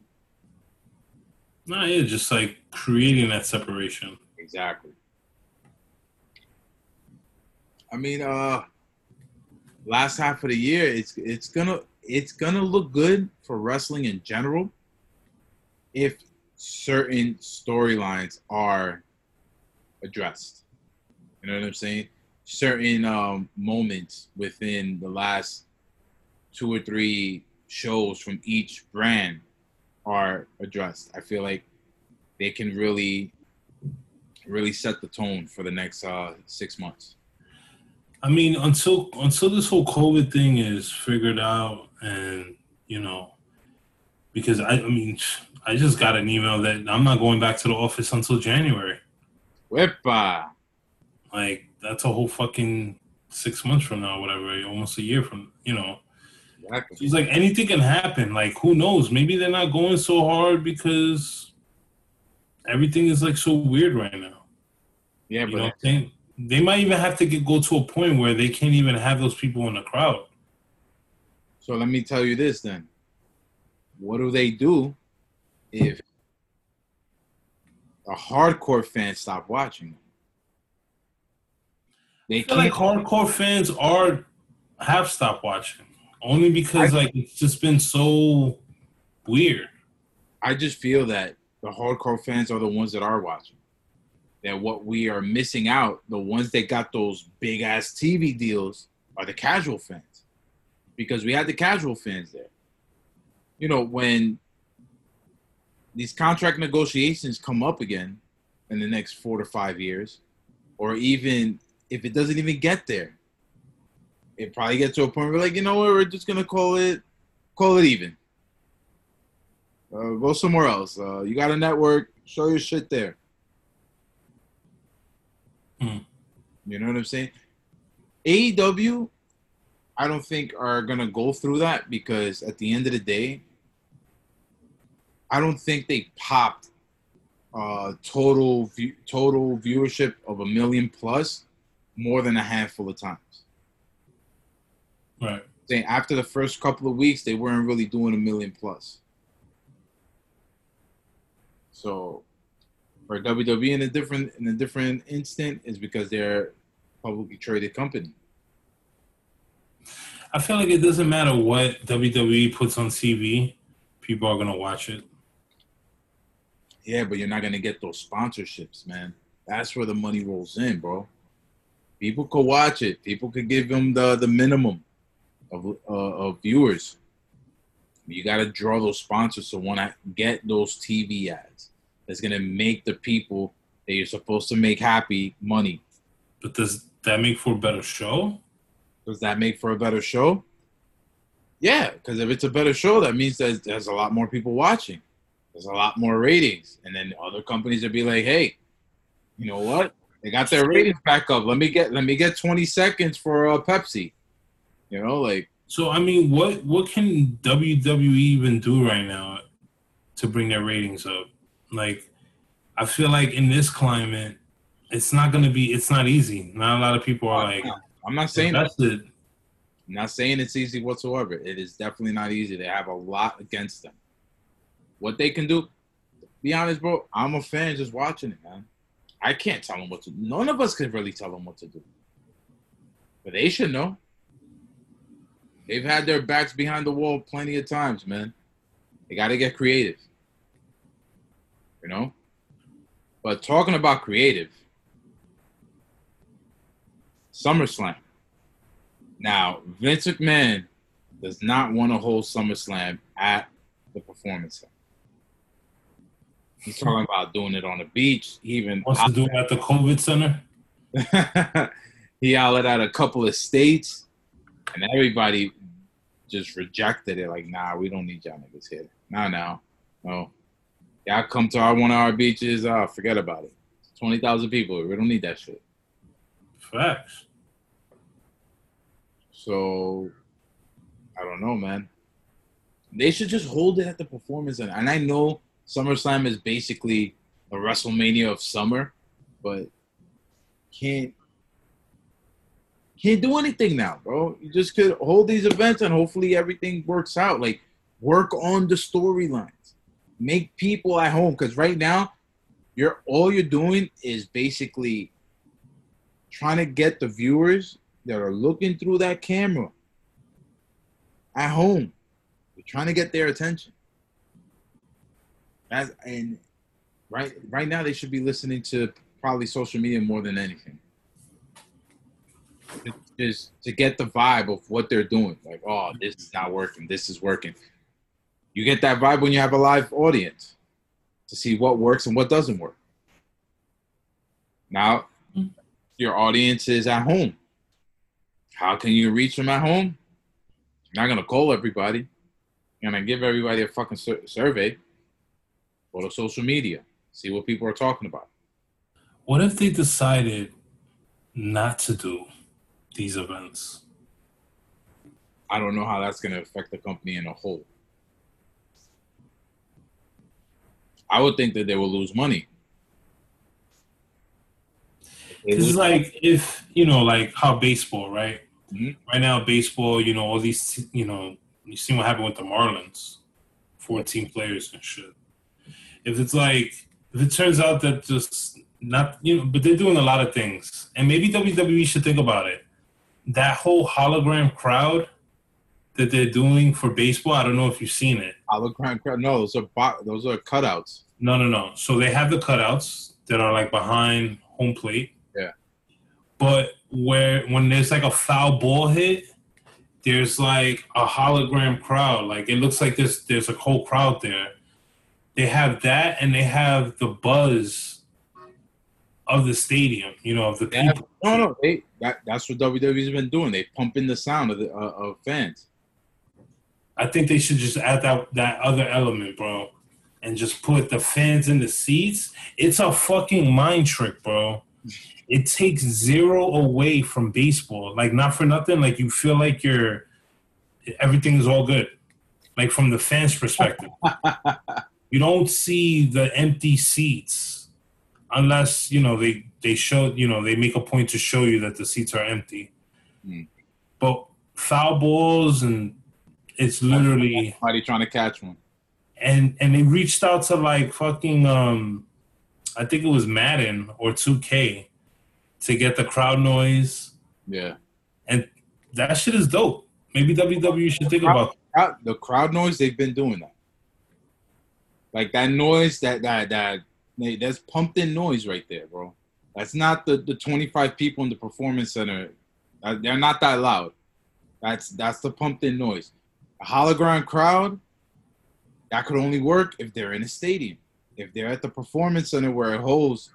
Nah, yeah, just like creating that separation. Exactly. I mean, uh last half of the year, it's it's gonna it's gonna look good for wrestling in general if certain storylines are addressed. You know what I'm saying? Certain um, moments within the last two or three shows from each brand are addressed. I feel like they can really, really set the tone for the next uh, six months. I mean, until until this whole COVID thing is figured out, and you know, because I, I mean, I just got an email that I'm not going back to the office until January. Wepa. Like that's a whole fucking six months from now, whatever, almost a year from, you know. Exactly. He's like anything can happen. Like who knows? Maybe they're not going so hard because everything is like so weird right now. Yeah, You but know what I'm uh, saying? They might even have to get go to a point where they can't even have those people in the crowd. so let me tell you this then. What do they do if a hardcore fan stop watching them? They I feel like hardcore fans are have stopped watching only because like it's just been so weird. I just feel that the hardcore fans are the ones that are watching. That what we are missing out, the ones that got those big ass TV deals, are the casual fans, because we had the casual fans there. You know, when these contract negotiations come up again in the next four to five years, or even if it doesn't even get there, it probably gets to a point where like, you know what, we're just gonna call it, call it even. Uh, go somewhere else. Uh, you got a network. Show your shit there. Hmm. You know what I'm saying? AEW, I don't think are gonna go through that because at the end of the day, I don't think they popped uh, total view, total viewership of a million plus more than a handful of times. Right. Saying after the first couple of weeks, they weren't really doing a million plus. So for WWE in a different in a different instant is because they're publicly traded company. I feel like it doesn't matter what WWE puts on TV, people are gonna watch it. Yeah, but you're not gonna get those sponsorships, man. That's where the money rolls in, bro. People could watch it. People could give them the the minimum of uh, of viewers. You got to draw those sponsors to want to get those TV ads. That's gonna make the people that you're supposed to make happy money. But does that make for a better show? Does that make for a better show? Yeah, because if it's a better show, that means that there's a lot more people watching. There's a lot more ratings, and then other companies will be like, "Hey, you know what? They got their ratings back up. Let me get let me get 20 seconds for uh, Pepsi." You know, like So I mean, what what can WWE even do right now to bring their ratings up? Like, I feel like in this climate, it's not gonna be. It's not easy. Not a lot of people are oh, like I'm not saying invested. I'm not saying it's easy whatsoever. It is definitely not easy. They have a lot against them. What they can do, be honest, bro. I'm a fan just watching it, man. I can't tell them what to. None of us can really tell them what to do. But they should know. They've had their backs behind the wall plenty of times, man. They got to get creative. You know. But talking about creative, SummerSlam. Now, Vince McMahon does not want to hold SummerSlam at the Performance Center. He's talking about doing it on the beach. He even Wants to do it at the COVID center. (laughs) he hollered at a couple of states, and everybody just rejected it. Like, nah, we don't need y'all niggas here. Nah, now, no. Y'all come to our one of our beaches. Uh, forget about it. Twenty thousand people. We don't need that shit. Facts. So I don't know, man. They should just hold it at the performance center. And I know SummerSlam is basically a WrestleMania of summer, but can't can't do anything now, bro. You just could hold these events and hopefully everything works out. Like work on the storylines. Make people at home because right now you're all you're doing is basically trying to get the viewers that are looking through that camera at home. You're trying to get their attention. As and right right now they should be listening to probably social media more than anything. Just to get the vibe of what they're doing. Like, oh, this is not working. This is working. You get that vibe when you have a live audience to see what works and what doesn't work. Now, mm-hmm. your audience is at home. How can you reach them at home? You're not gonna call everybody. You're gonna give everybody a fucking sur- survey. Go to social media, see what people are talking about. What if they decided not to do these events? I don't know how that's gonna affect the company in a whole. I would think that they will lose money. It's like if you know, like how baseball, right? Mhm. Right now, baseball, you know, all these, you know, you see what happened with the Marlins, fourteen players and shit. If it's like, if it turns out that just not, you know, but they're doing a lot of things, and maybe WWE should think about it. That whole hologram crowd that they're doing for baseball, I don't know if you've seen it. hologram crowd. No, those are those are cutouts. No, no, no. So they have the cutouts that are like behind home plate. Yeah. But where when there's like a foul ball hit, there's like a hologram crowd. Like it looks like there's there's a whole crowd there. They have that and they have the buzz of the stadium, you know, of the people. No, no, they that, that's what WWE's been doing. They pump in the sound of the uh, of fans. I think they should just add that that other element, bro, and just put the fans in the seats. It's a fucking mind trick, bro. It takes zero away from baseball. Like not for nothing. Like you feel like you're everything is all good. Like from the fans' perspective, (laughs) you don't see the empty seats unless you know they they show you know they make a point to show you that the seats are empty. Hmm. But foul balls and it's literally Somebody trying to catch one. and and they reached out to like fucking um I think it was Madden or 2K to get the crowd noise Yeah, and that shit is dope. Maybe WWE should think about Crowd- the crowd noise. They've been doing that. Like that noise, that that that that's pumped in noise right there, bro. That's not the the twenty five people in the performance center. Uh, They're not that loud. That's that's the pumped in noise. A hologram crowd. That could only work if they're in a stadium. If they're at the performance center where it holds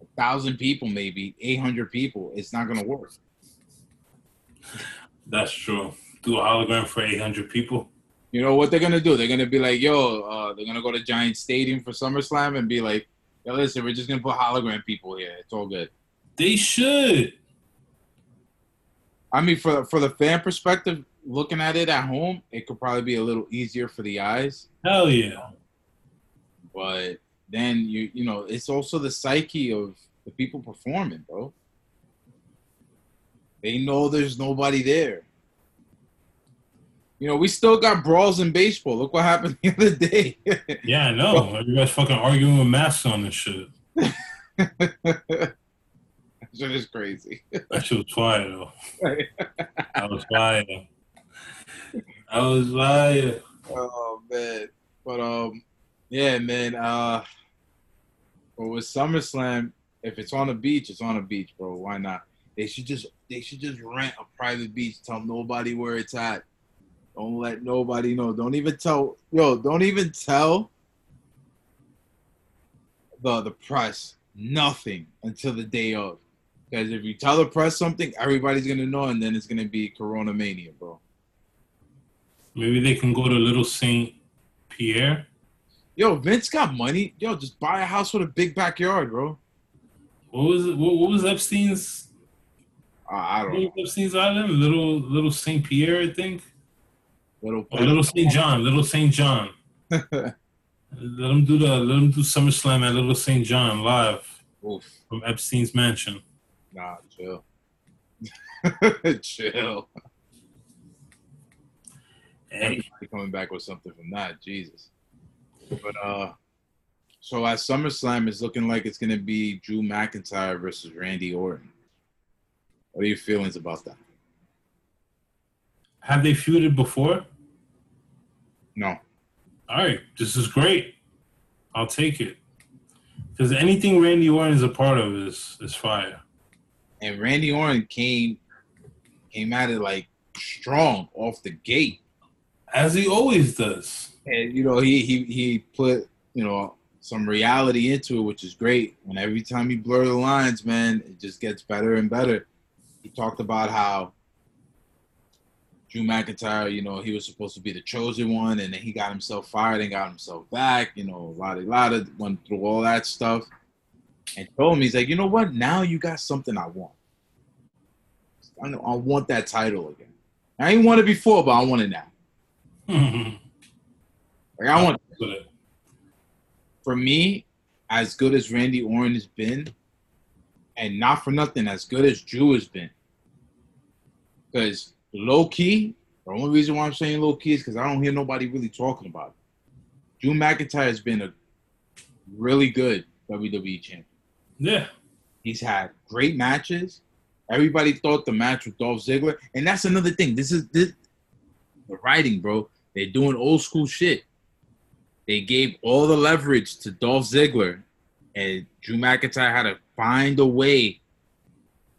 a thousand people, maybe eight hundred people, it's not gonna work. that's true. Do a hologram for 800 people. You know what they're gonna do? They're gonna be like, yo, uh, they're gonna go to Giant Stadium for SummerSlam and be like, yo, listen, we're just gonna put hologram people here. It's all good. They should. I mean, for for the fan perspective, looking at it at home, it could probably be a little easier for the eyes. Hell yeah. But then you you know, it's also the psyche of the people performing, bro. They know there's nobody there. You know, we still got brawls in baseball. Look what happened the other day. (laughs) Yeah, I know. Everybody's fucking arguing with masks on this shit. (laughs) that shit is crazy. That shit was fire though. (laughs) That was fire. That was fire. Oh man. But um yeah, man, uh but with SummerSlam, if it's on a beach, it's on a beach, bro. Why not? They should just they should just rent a private beach, tell nobody where it's at. Don't let nobody know. Don't even tell yo, don't even tell the the press nothing until the day of. Because if you tell the press something, everybody's gonna know, and then it's gonna be Corona Mania, bro. Maybe they can go to Little Saint Pierre. Yo, Vince got money. Yo, just buy a house with a big backyard, bro. What was it? What, what was Epstein's? Uh, I don't know. What Epstein's island? Little Little Saint Pierre, I think. Little Little Saint John. Little Saint John. (laughs) Let them do the. Let them do SummerSlam at Little Saint John live Oof. from Epstein's mansion. Nah, chill. (laughs) chill. Hey, Everybody coming back with something from that, Jesus. But uh, So at SummerSlam, it's looking like it's gonna be Drew McIntyre versus Randy Orton. What are your feelings about that? Have they feuded before? No. All right, this is great. I'll take it. Because anything Randy Orton is a part of is is fire. And Randy Orton came came at it like strong off the gate. As he always does. And you know, he he he put, you know, some reality into it, which is great. And every time he blur the lines, man, it just gets better and better. He talked about how Drew McIntyre, you know, he was supposed to be the chosen one, and then he got himself fired and got himself back. You know, a lot of went through all that stuff, and told him he's like, you know what? Now you got something I want. I, I want that title again. I ain't want it before, but I want it now. (laughs) Like I want for me, as good as Randy Orton has been, and not for nothing, as good as Drew has been. Because low key, the only reason why I'm saying low key is because I don't hear nobody really talking about it. Drew McIntyre has been a really good WWE champion. Yeah. He's had great matches. Everybody thought the match with Dolph Ziggler, and that's another thing. This is this the writing, bro. They're doing old school shit. They gave all the leverage to Dolph Ziggler, and Drew McIntyre had to find a way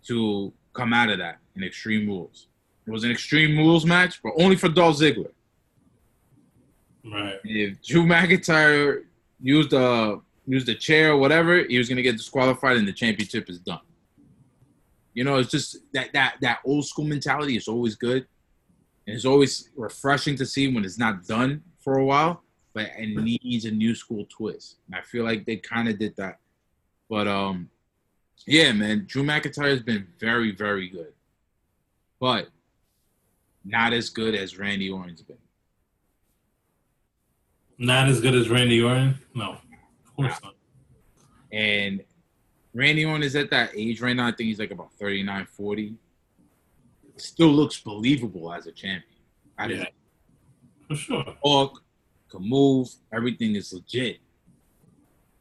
to come out of that in Extreme Rules. It was an Extreme Rules match, but only for Dolph Ziggler. Right. If Drew McIntyre used a used a chair or whatever, he was gonna get disqualified, and the championship is done. You know, it's just that that that old school mentality is always good, and it's always refreshing to see when it's not done for a while, but it needs a new school twist. And I feel like they kind of did that. But um, yeah, man, Drew McIntyre has been very, very good, but not as good as Randy Orton's been. Not as good as Randy Orton? No. Of course not. And Randy Orton is at that age right now. I think he's like about 39, 40. Still looks believable as a champion. I Yeah. For sure. talk, can move, everything is legit.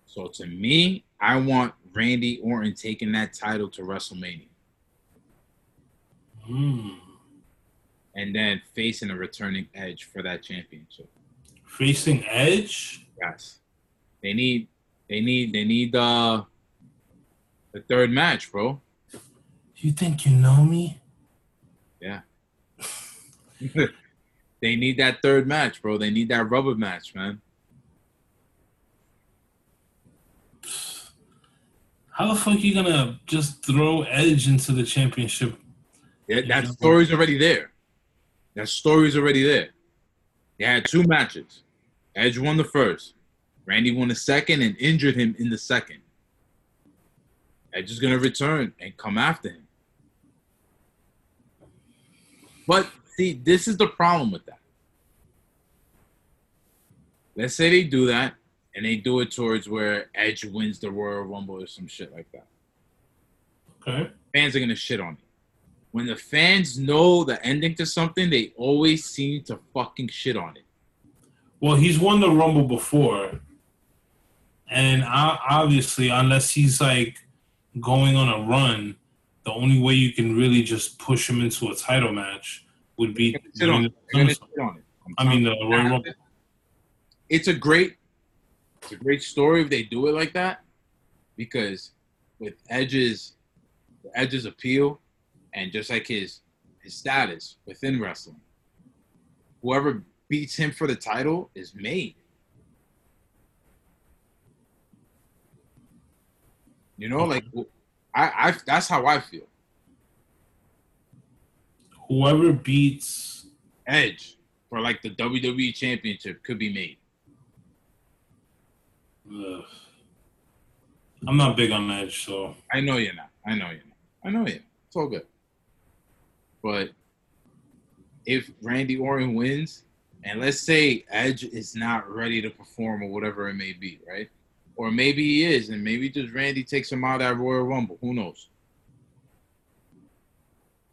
So to me, I want Randy Orton taking that title to WrestleMania Mm. and then facing a returning Edge for that championship. Facing Edge? Yes, they need, they need, they need uh, the third match, bro. You think you know me? (laughs) they need that third match, bro. They need that rubber match, man. How the fuck are you gonna just throw Edge into the championship? That, that story's already there. That story's already there. They had two matches. Edge won the first. Randy won the second and injured him in the second. Edge is gonna return and come after him. But see, this is the problem with that. Let's say they do that and they do it towards where Edge wins the Royal Rumble or some shit like that Okay. fans are gonna shit on it. When the fans know the ending to something, they always seem to fucking shit on it. Well, he's won the Rumble before, and obviously, unless he's like going on a run, the only way you can really just push him into a title match would be. Shit on it. They're gonna shit on it. I'm mean, the Royal. Rumble. It's a great, it's a great story if they do it like that, because with Edge's, Edge's appeal, and just like his his status within wrestling, whoever beats him for the title is made. You know, like I, I that's how I feel. Whoever beats, Edge for like the WWE Championship could be made. ugh. I'm not big on Edge, so I know you're not. I know you're not. I know you. It's all good. But if Randy Orton wins, and let's say Edge is not ready to perform or whatever it may be, right? Or maybe he is, and maybe just Randy takes him out at Royal Rumble. Who knows?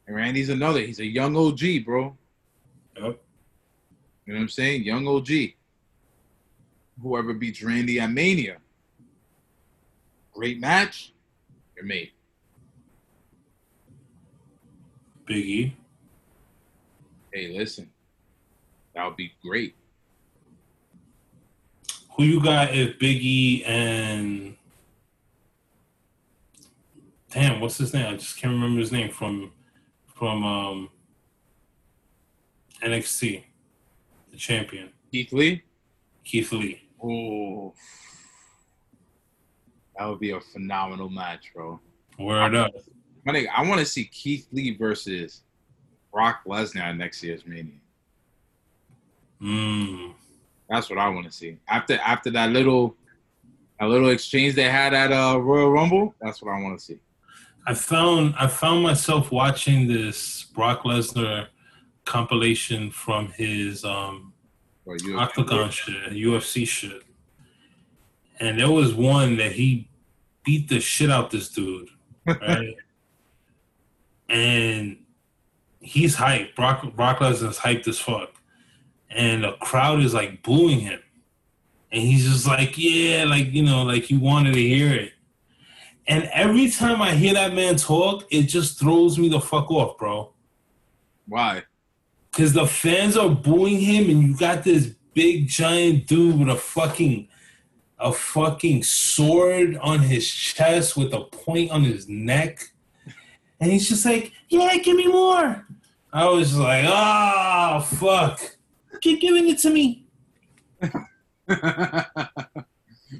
And Randy's another. He's a young OG, bro. Yep. You know what I'm saying? Young OG. Whoever beats Randy at Mania great match, you're made. Big E. Hey, listen, that would be great. Who you got if Big E and damn, what's his name? I just can't remember his name from from um NXT, the champion Keith Lee. Keith Lee. Oh, that would be a phenomenal match, bro. Word up. My nigga, I want to see Keith Lee versus Brock Lesnar next year's Mania. Mm. That's what I want to see. After after that little that little exchange they had at uh, Royal Rumble, that's what I want to see. I found I found myself watching this Brock Lesnar compilation from his um you, Octagon shit, UFC shit. And there was one that he beat the shit out this dude, right? (laughs) and he's hyped. Brock Brock Lesnar's hyped as fuck. And the crowd is like booing him. And he's just like, yeah, like, you know, like he wanted to hear it. And every time I hear that man talk, it just throws me the fuck off, bro. Why? Cause the fans are booing him, and you got this big giant dude with a fucking a fucking sword on his chest with a point on his neck, and he's just like, "Yeah, give me more." I was like, "Oh fuck, keep giving it to me." (laughs) but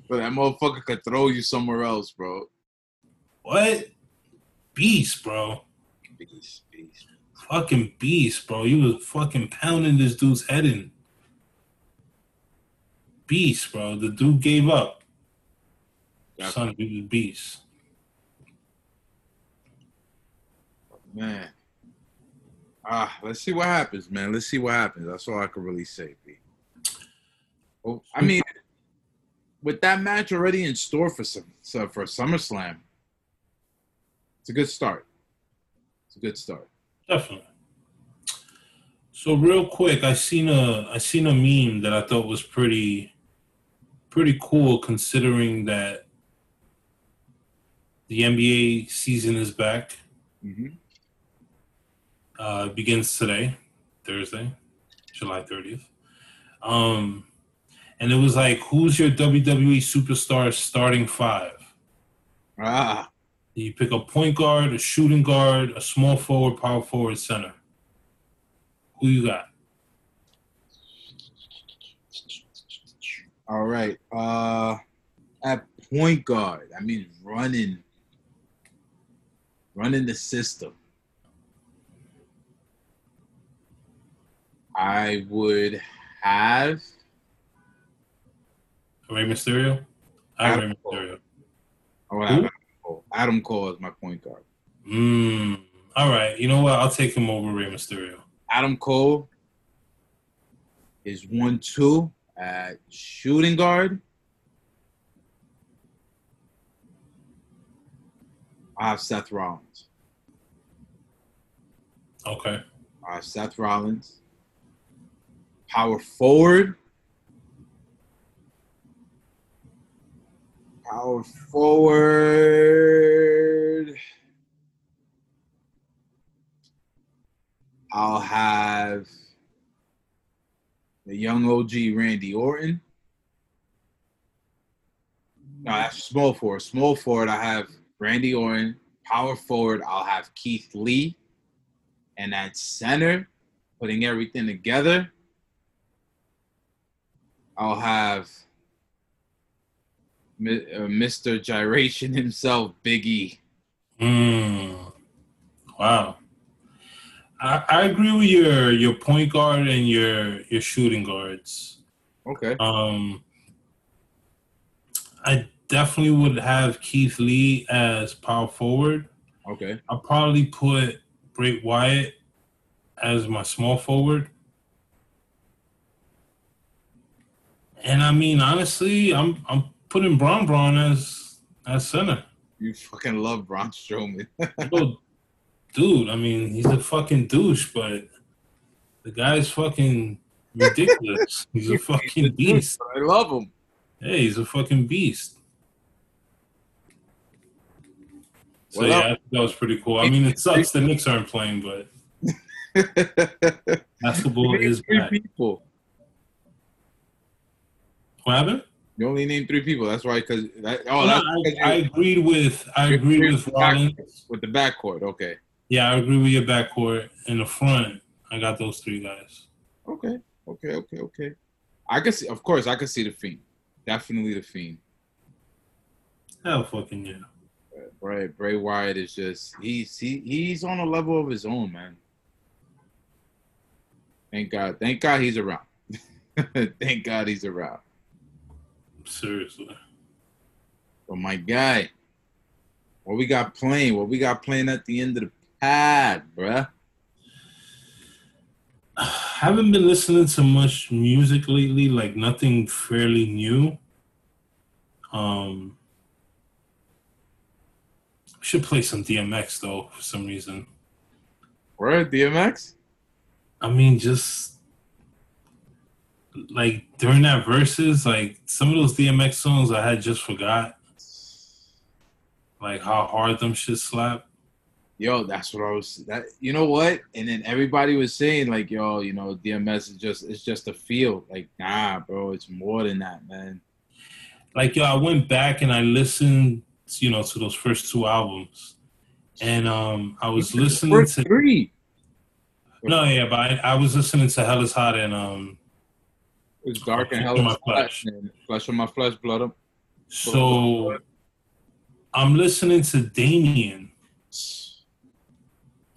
that motherfucker could throw you somewhere else, bro. What? Beast, bro. Beast, beast. Fucking beast, bro. You was fucking pounding this dude's head in. Beast, bro. The dude gave up. Son, he was beast. Man. Ah, let's see what happens, man. Let's see what happens. That's all I can really say, B. Well, I mean, with that match already in store for some so for SummerSlam, it's a good start. It's a good start. Definitely. So real quick, I seen a I seen a meme that I thought was pretty pretty cool considering that the NBA season is back. Mm-hmm. Uh, begins today, Thursday, July 30th. Um, and it was like, who's your WWE superstar starting five? Ah, You pick a point guard, a shooting guard, a small forward, power forward, center. Who you got? all right. Uh, at point guard, I mean running, running the system. I would have Rey Mysterio? I Rey Adam Cole. Mysterio. I would Who? have Adam Cole. Adam Cole as my point guard. Mm. All right. You know what? I'll take him over Rey Mysterio. Adam Cole is one two at shooting guard. I have Seth Rollins. Okay. I have Seth Rollins. Power forward. Power forward. I'll have the young OG Randy Orton. No, that's small forward. Small forward, I have Randy Orton. Power forward, I'll have Keith Lee. And at center, putting everything together, I'll have Mi- uh, Mr. Gyration himself, Biggie. E. Mm. Wow. I, I agree with your your point guard and your your shooting guards. Okay. Um, I definitely would have Keith Lee as power forward. Okay. I'll probably put Bray Wyatt as my small forward. And I mean, honestly, I'm I'm putting Braun Braun as as center. You fucking love Braun Strowman. (laughs) Well, dude, I mean, he's a fucking douche, but the guy's fucking ridiculous. (laughs) he's a fucking beast. I love him. Hey, he's a fucking beast. So What yeah, that was pretty cool. I mean, it sucks the Knicks aren't playing, but (laughs) basketball is back. people. What happened? You only named three people. That's why, because that, Oh, no, I, I agreed with I agreed with Rollins. with the backcourt. Okay, Yeah, I agree with your backcourt. In the front, I got those three guys. okay, okay, okay, okay. I can see, of course, I can see the fiend. Definitely the fiend. Hell, fucking yeah. Bray Bray Wyatt is just he's he he's on a level of his own, man. Thank God, thank God he's around. (laughs) thank God he's around. Seriously. But my guy, what we got playing? What we got playing at the end of the pad, bruh? (sighs) haven't been listening to much music lately, like nothing fairly new. Um should play some DMX though for some reason. Word DMX? I mean just like during that verses, like some of those DMX songs I had just forgot. Like how hard them shit slap. Yo, that's what I was. That you know what? And then everybody was saying like, yo, you know, DMX is just it's just a feel. Like, nah, bro, it's more than that, man. like yo, I went back and I listened, you know, to those first two albums, and um, I was listening to three. no, yeah, but I, I was listening to Hell is Hot and um, It's dark and hell on my flesh. Flesh on my flesh, blood up. so I'm listening to Damien,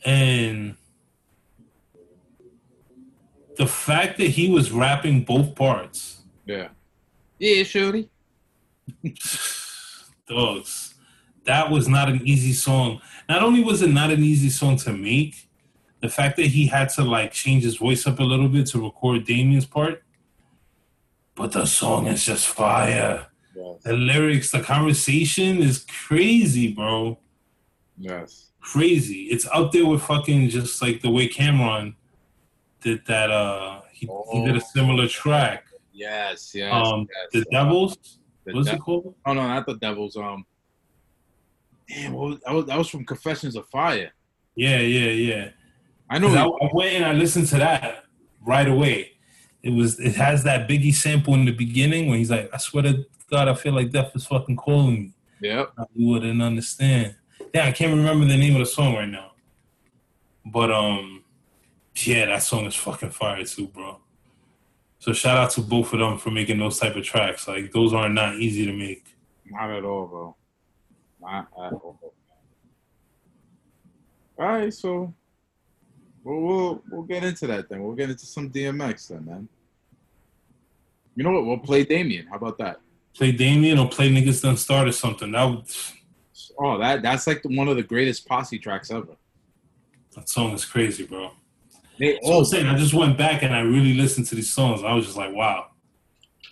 and the fact that he was rapping both parts, Yeah. Yeah, shorty. (sighs) dogs, that was not an easy song. Not only was it not an easy song to make, the fact that he had to like change his voice up a little bit to record Damien's part, but the song is just fire. Yes. The lyrics, the conversation is crazy, bro. Yes. Crazy. It's up there with fucking just like the way Cam'ron did that. Uh, he, he did a similar track. Yes. Yes. Um, yes. the Devils. The What's De- it called? Oh no, not the Devils. Um. Damn, what was, that was that was from Confessions of Fire. Yeah, yeah, yeah. I know. I, I went and I listened to that right away. It was it has that Biggie sample in the beginning when he's like, "I swear to God, I feel like death is fucking calling me." Yeah, You wouldn't understand. Yeah, I can't remember the name of the song right now. But um, yeah, that song is fucking fire too, bro. So shout out to both of them for making those type of tracks. Like those are not easy to make. Not at all, bro. Not at all. All right, so we'll, we'll we'll get into that then. We'll get into some DMX then, man. You know what? We'll play Damien. How about that? Play Damien or play niggas done start or something. That would, Oh, that that's like the, one of the greatest posse tracks ever. that song is crazy, bro. They So I'm saying I just went back and I really listened to these songs. I was just like, wow.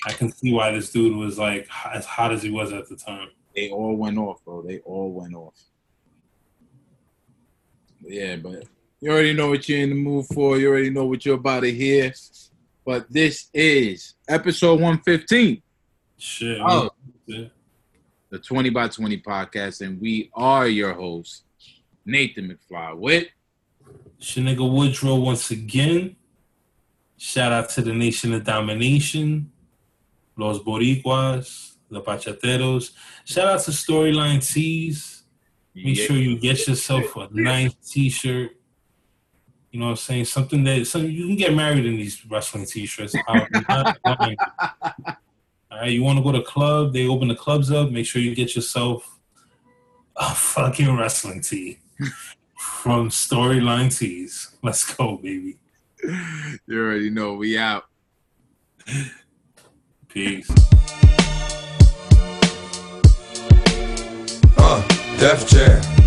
I can see why this dude was like as hot as he was at the time. they all went off, bro. They all went off. Yeah, but you already know what you're in the mood for. You already know what you're about to hear. But this is episode 115, Shit. Oh. The 20 by 20 podcast, and we are your hosts, Nathan McFly with It's Woodrow once again. Shout out to the Nation of Domination, Los Boricuas, the Pachateros. Shout out to Storyline Tees. Make sure you get yourself a nice T-shirt. You know what I'm saying? Something that some you can get married in these wrestling T-shirts. I'm not lying. All right, you want to go to club? They open the clubs up. Make sure you get yourself a fucking wrestling tee from Storyline Tees. Let's go, baby. You already know we out. Peace. Uh, Def Jam.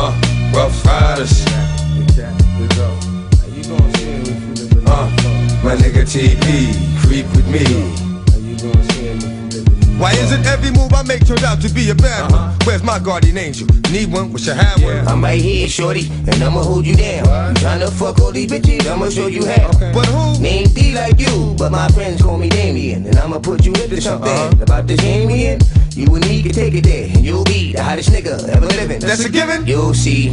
Uh, Ruff Ryders. Uh, my nigga TP, creep with me. Why is it every move I make turns out to be a bad one? Where's my guardian angel? Need one? Wish I had one. I'm right here, shorty, and I'ma hold you down. You tryna fuck all these bitches, I'ma show you how. But who? Name D like you, but my friends call me Damien, and I'ma put you into something Uh-huh. about this Damien. You and me can take it there, and you'll be the hottest nigga ever living. That's a given. You'll see.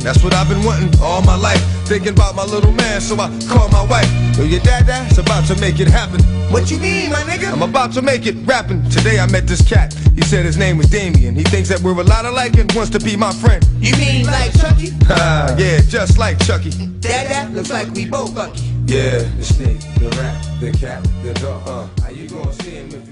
That's what I've been wanting all my life. Thinking about my little man, so I call my wife. Yo, your dad, dad's about to make it happen. What you mean, my nigga? I'm about to make it rapping. Today I met this cat. He said his name was Damien. He thinks that we're a lot alike and wants to be my friend. You mean like Chucky? (laughs) Ah, yeah, just like Chucky. Dad, that looks like we both lucky. Yeah, the snake, the rat, the cat, the dog. Uh, how you gonna see him if you living in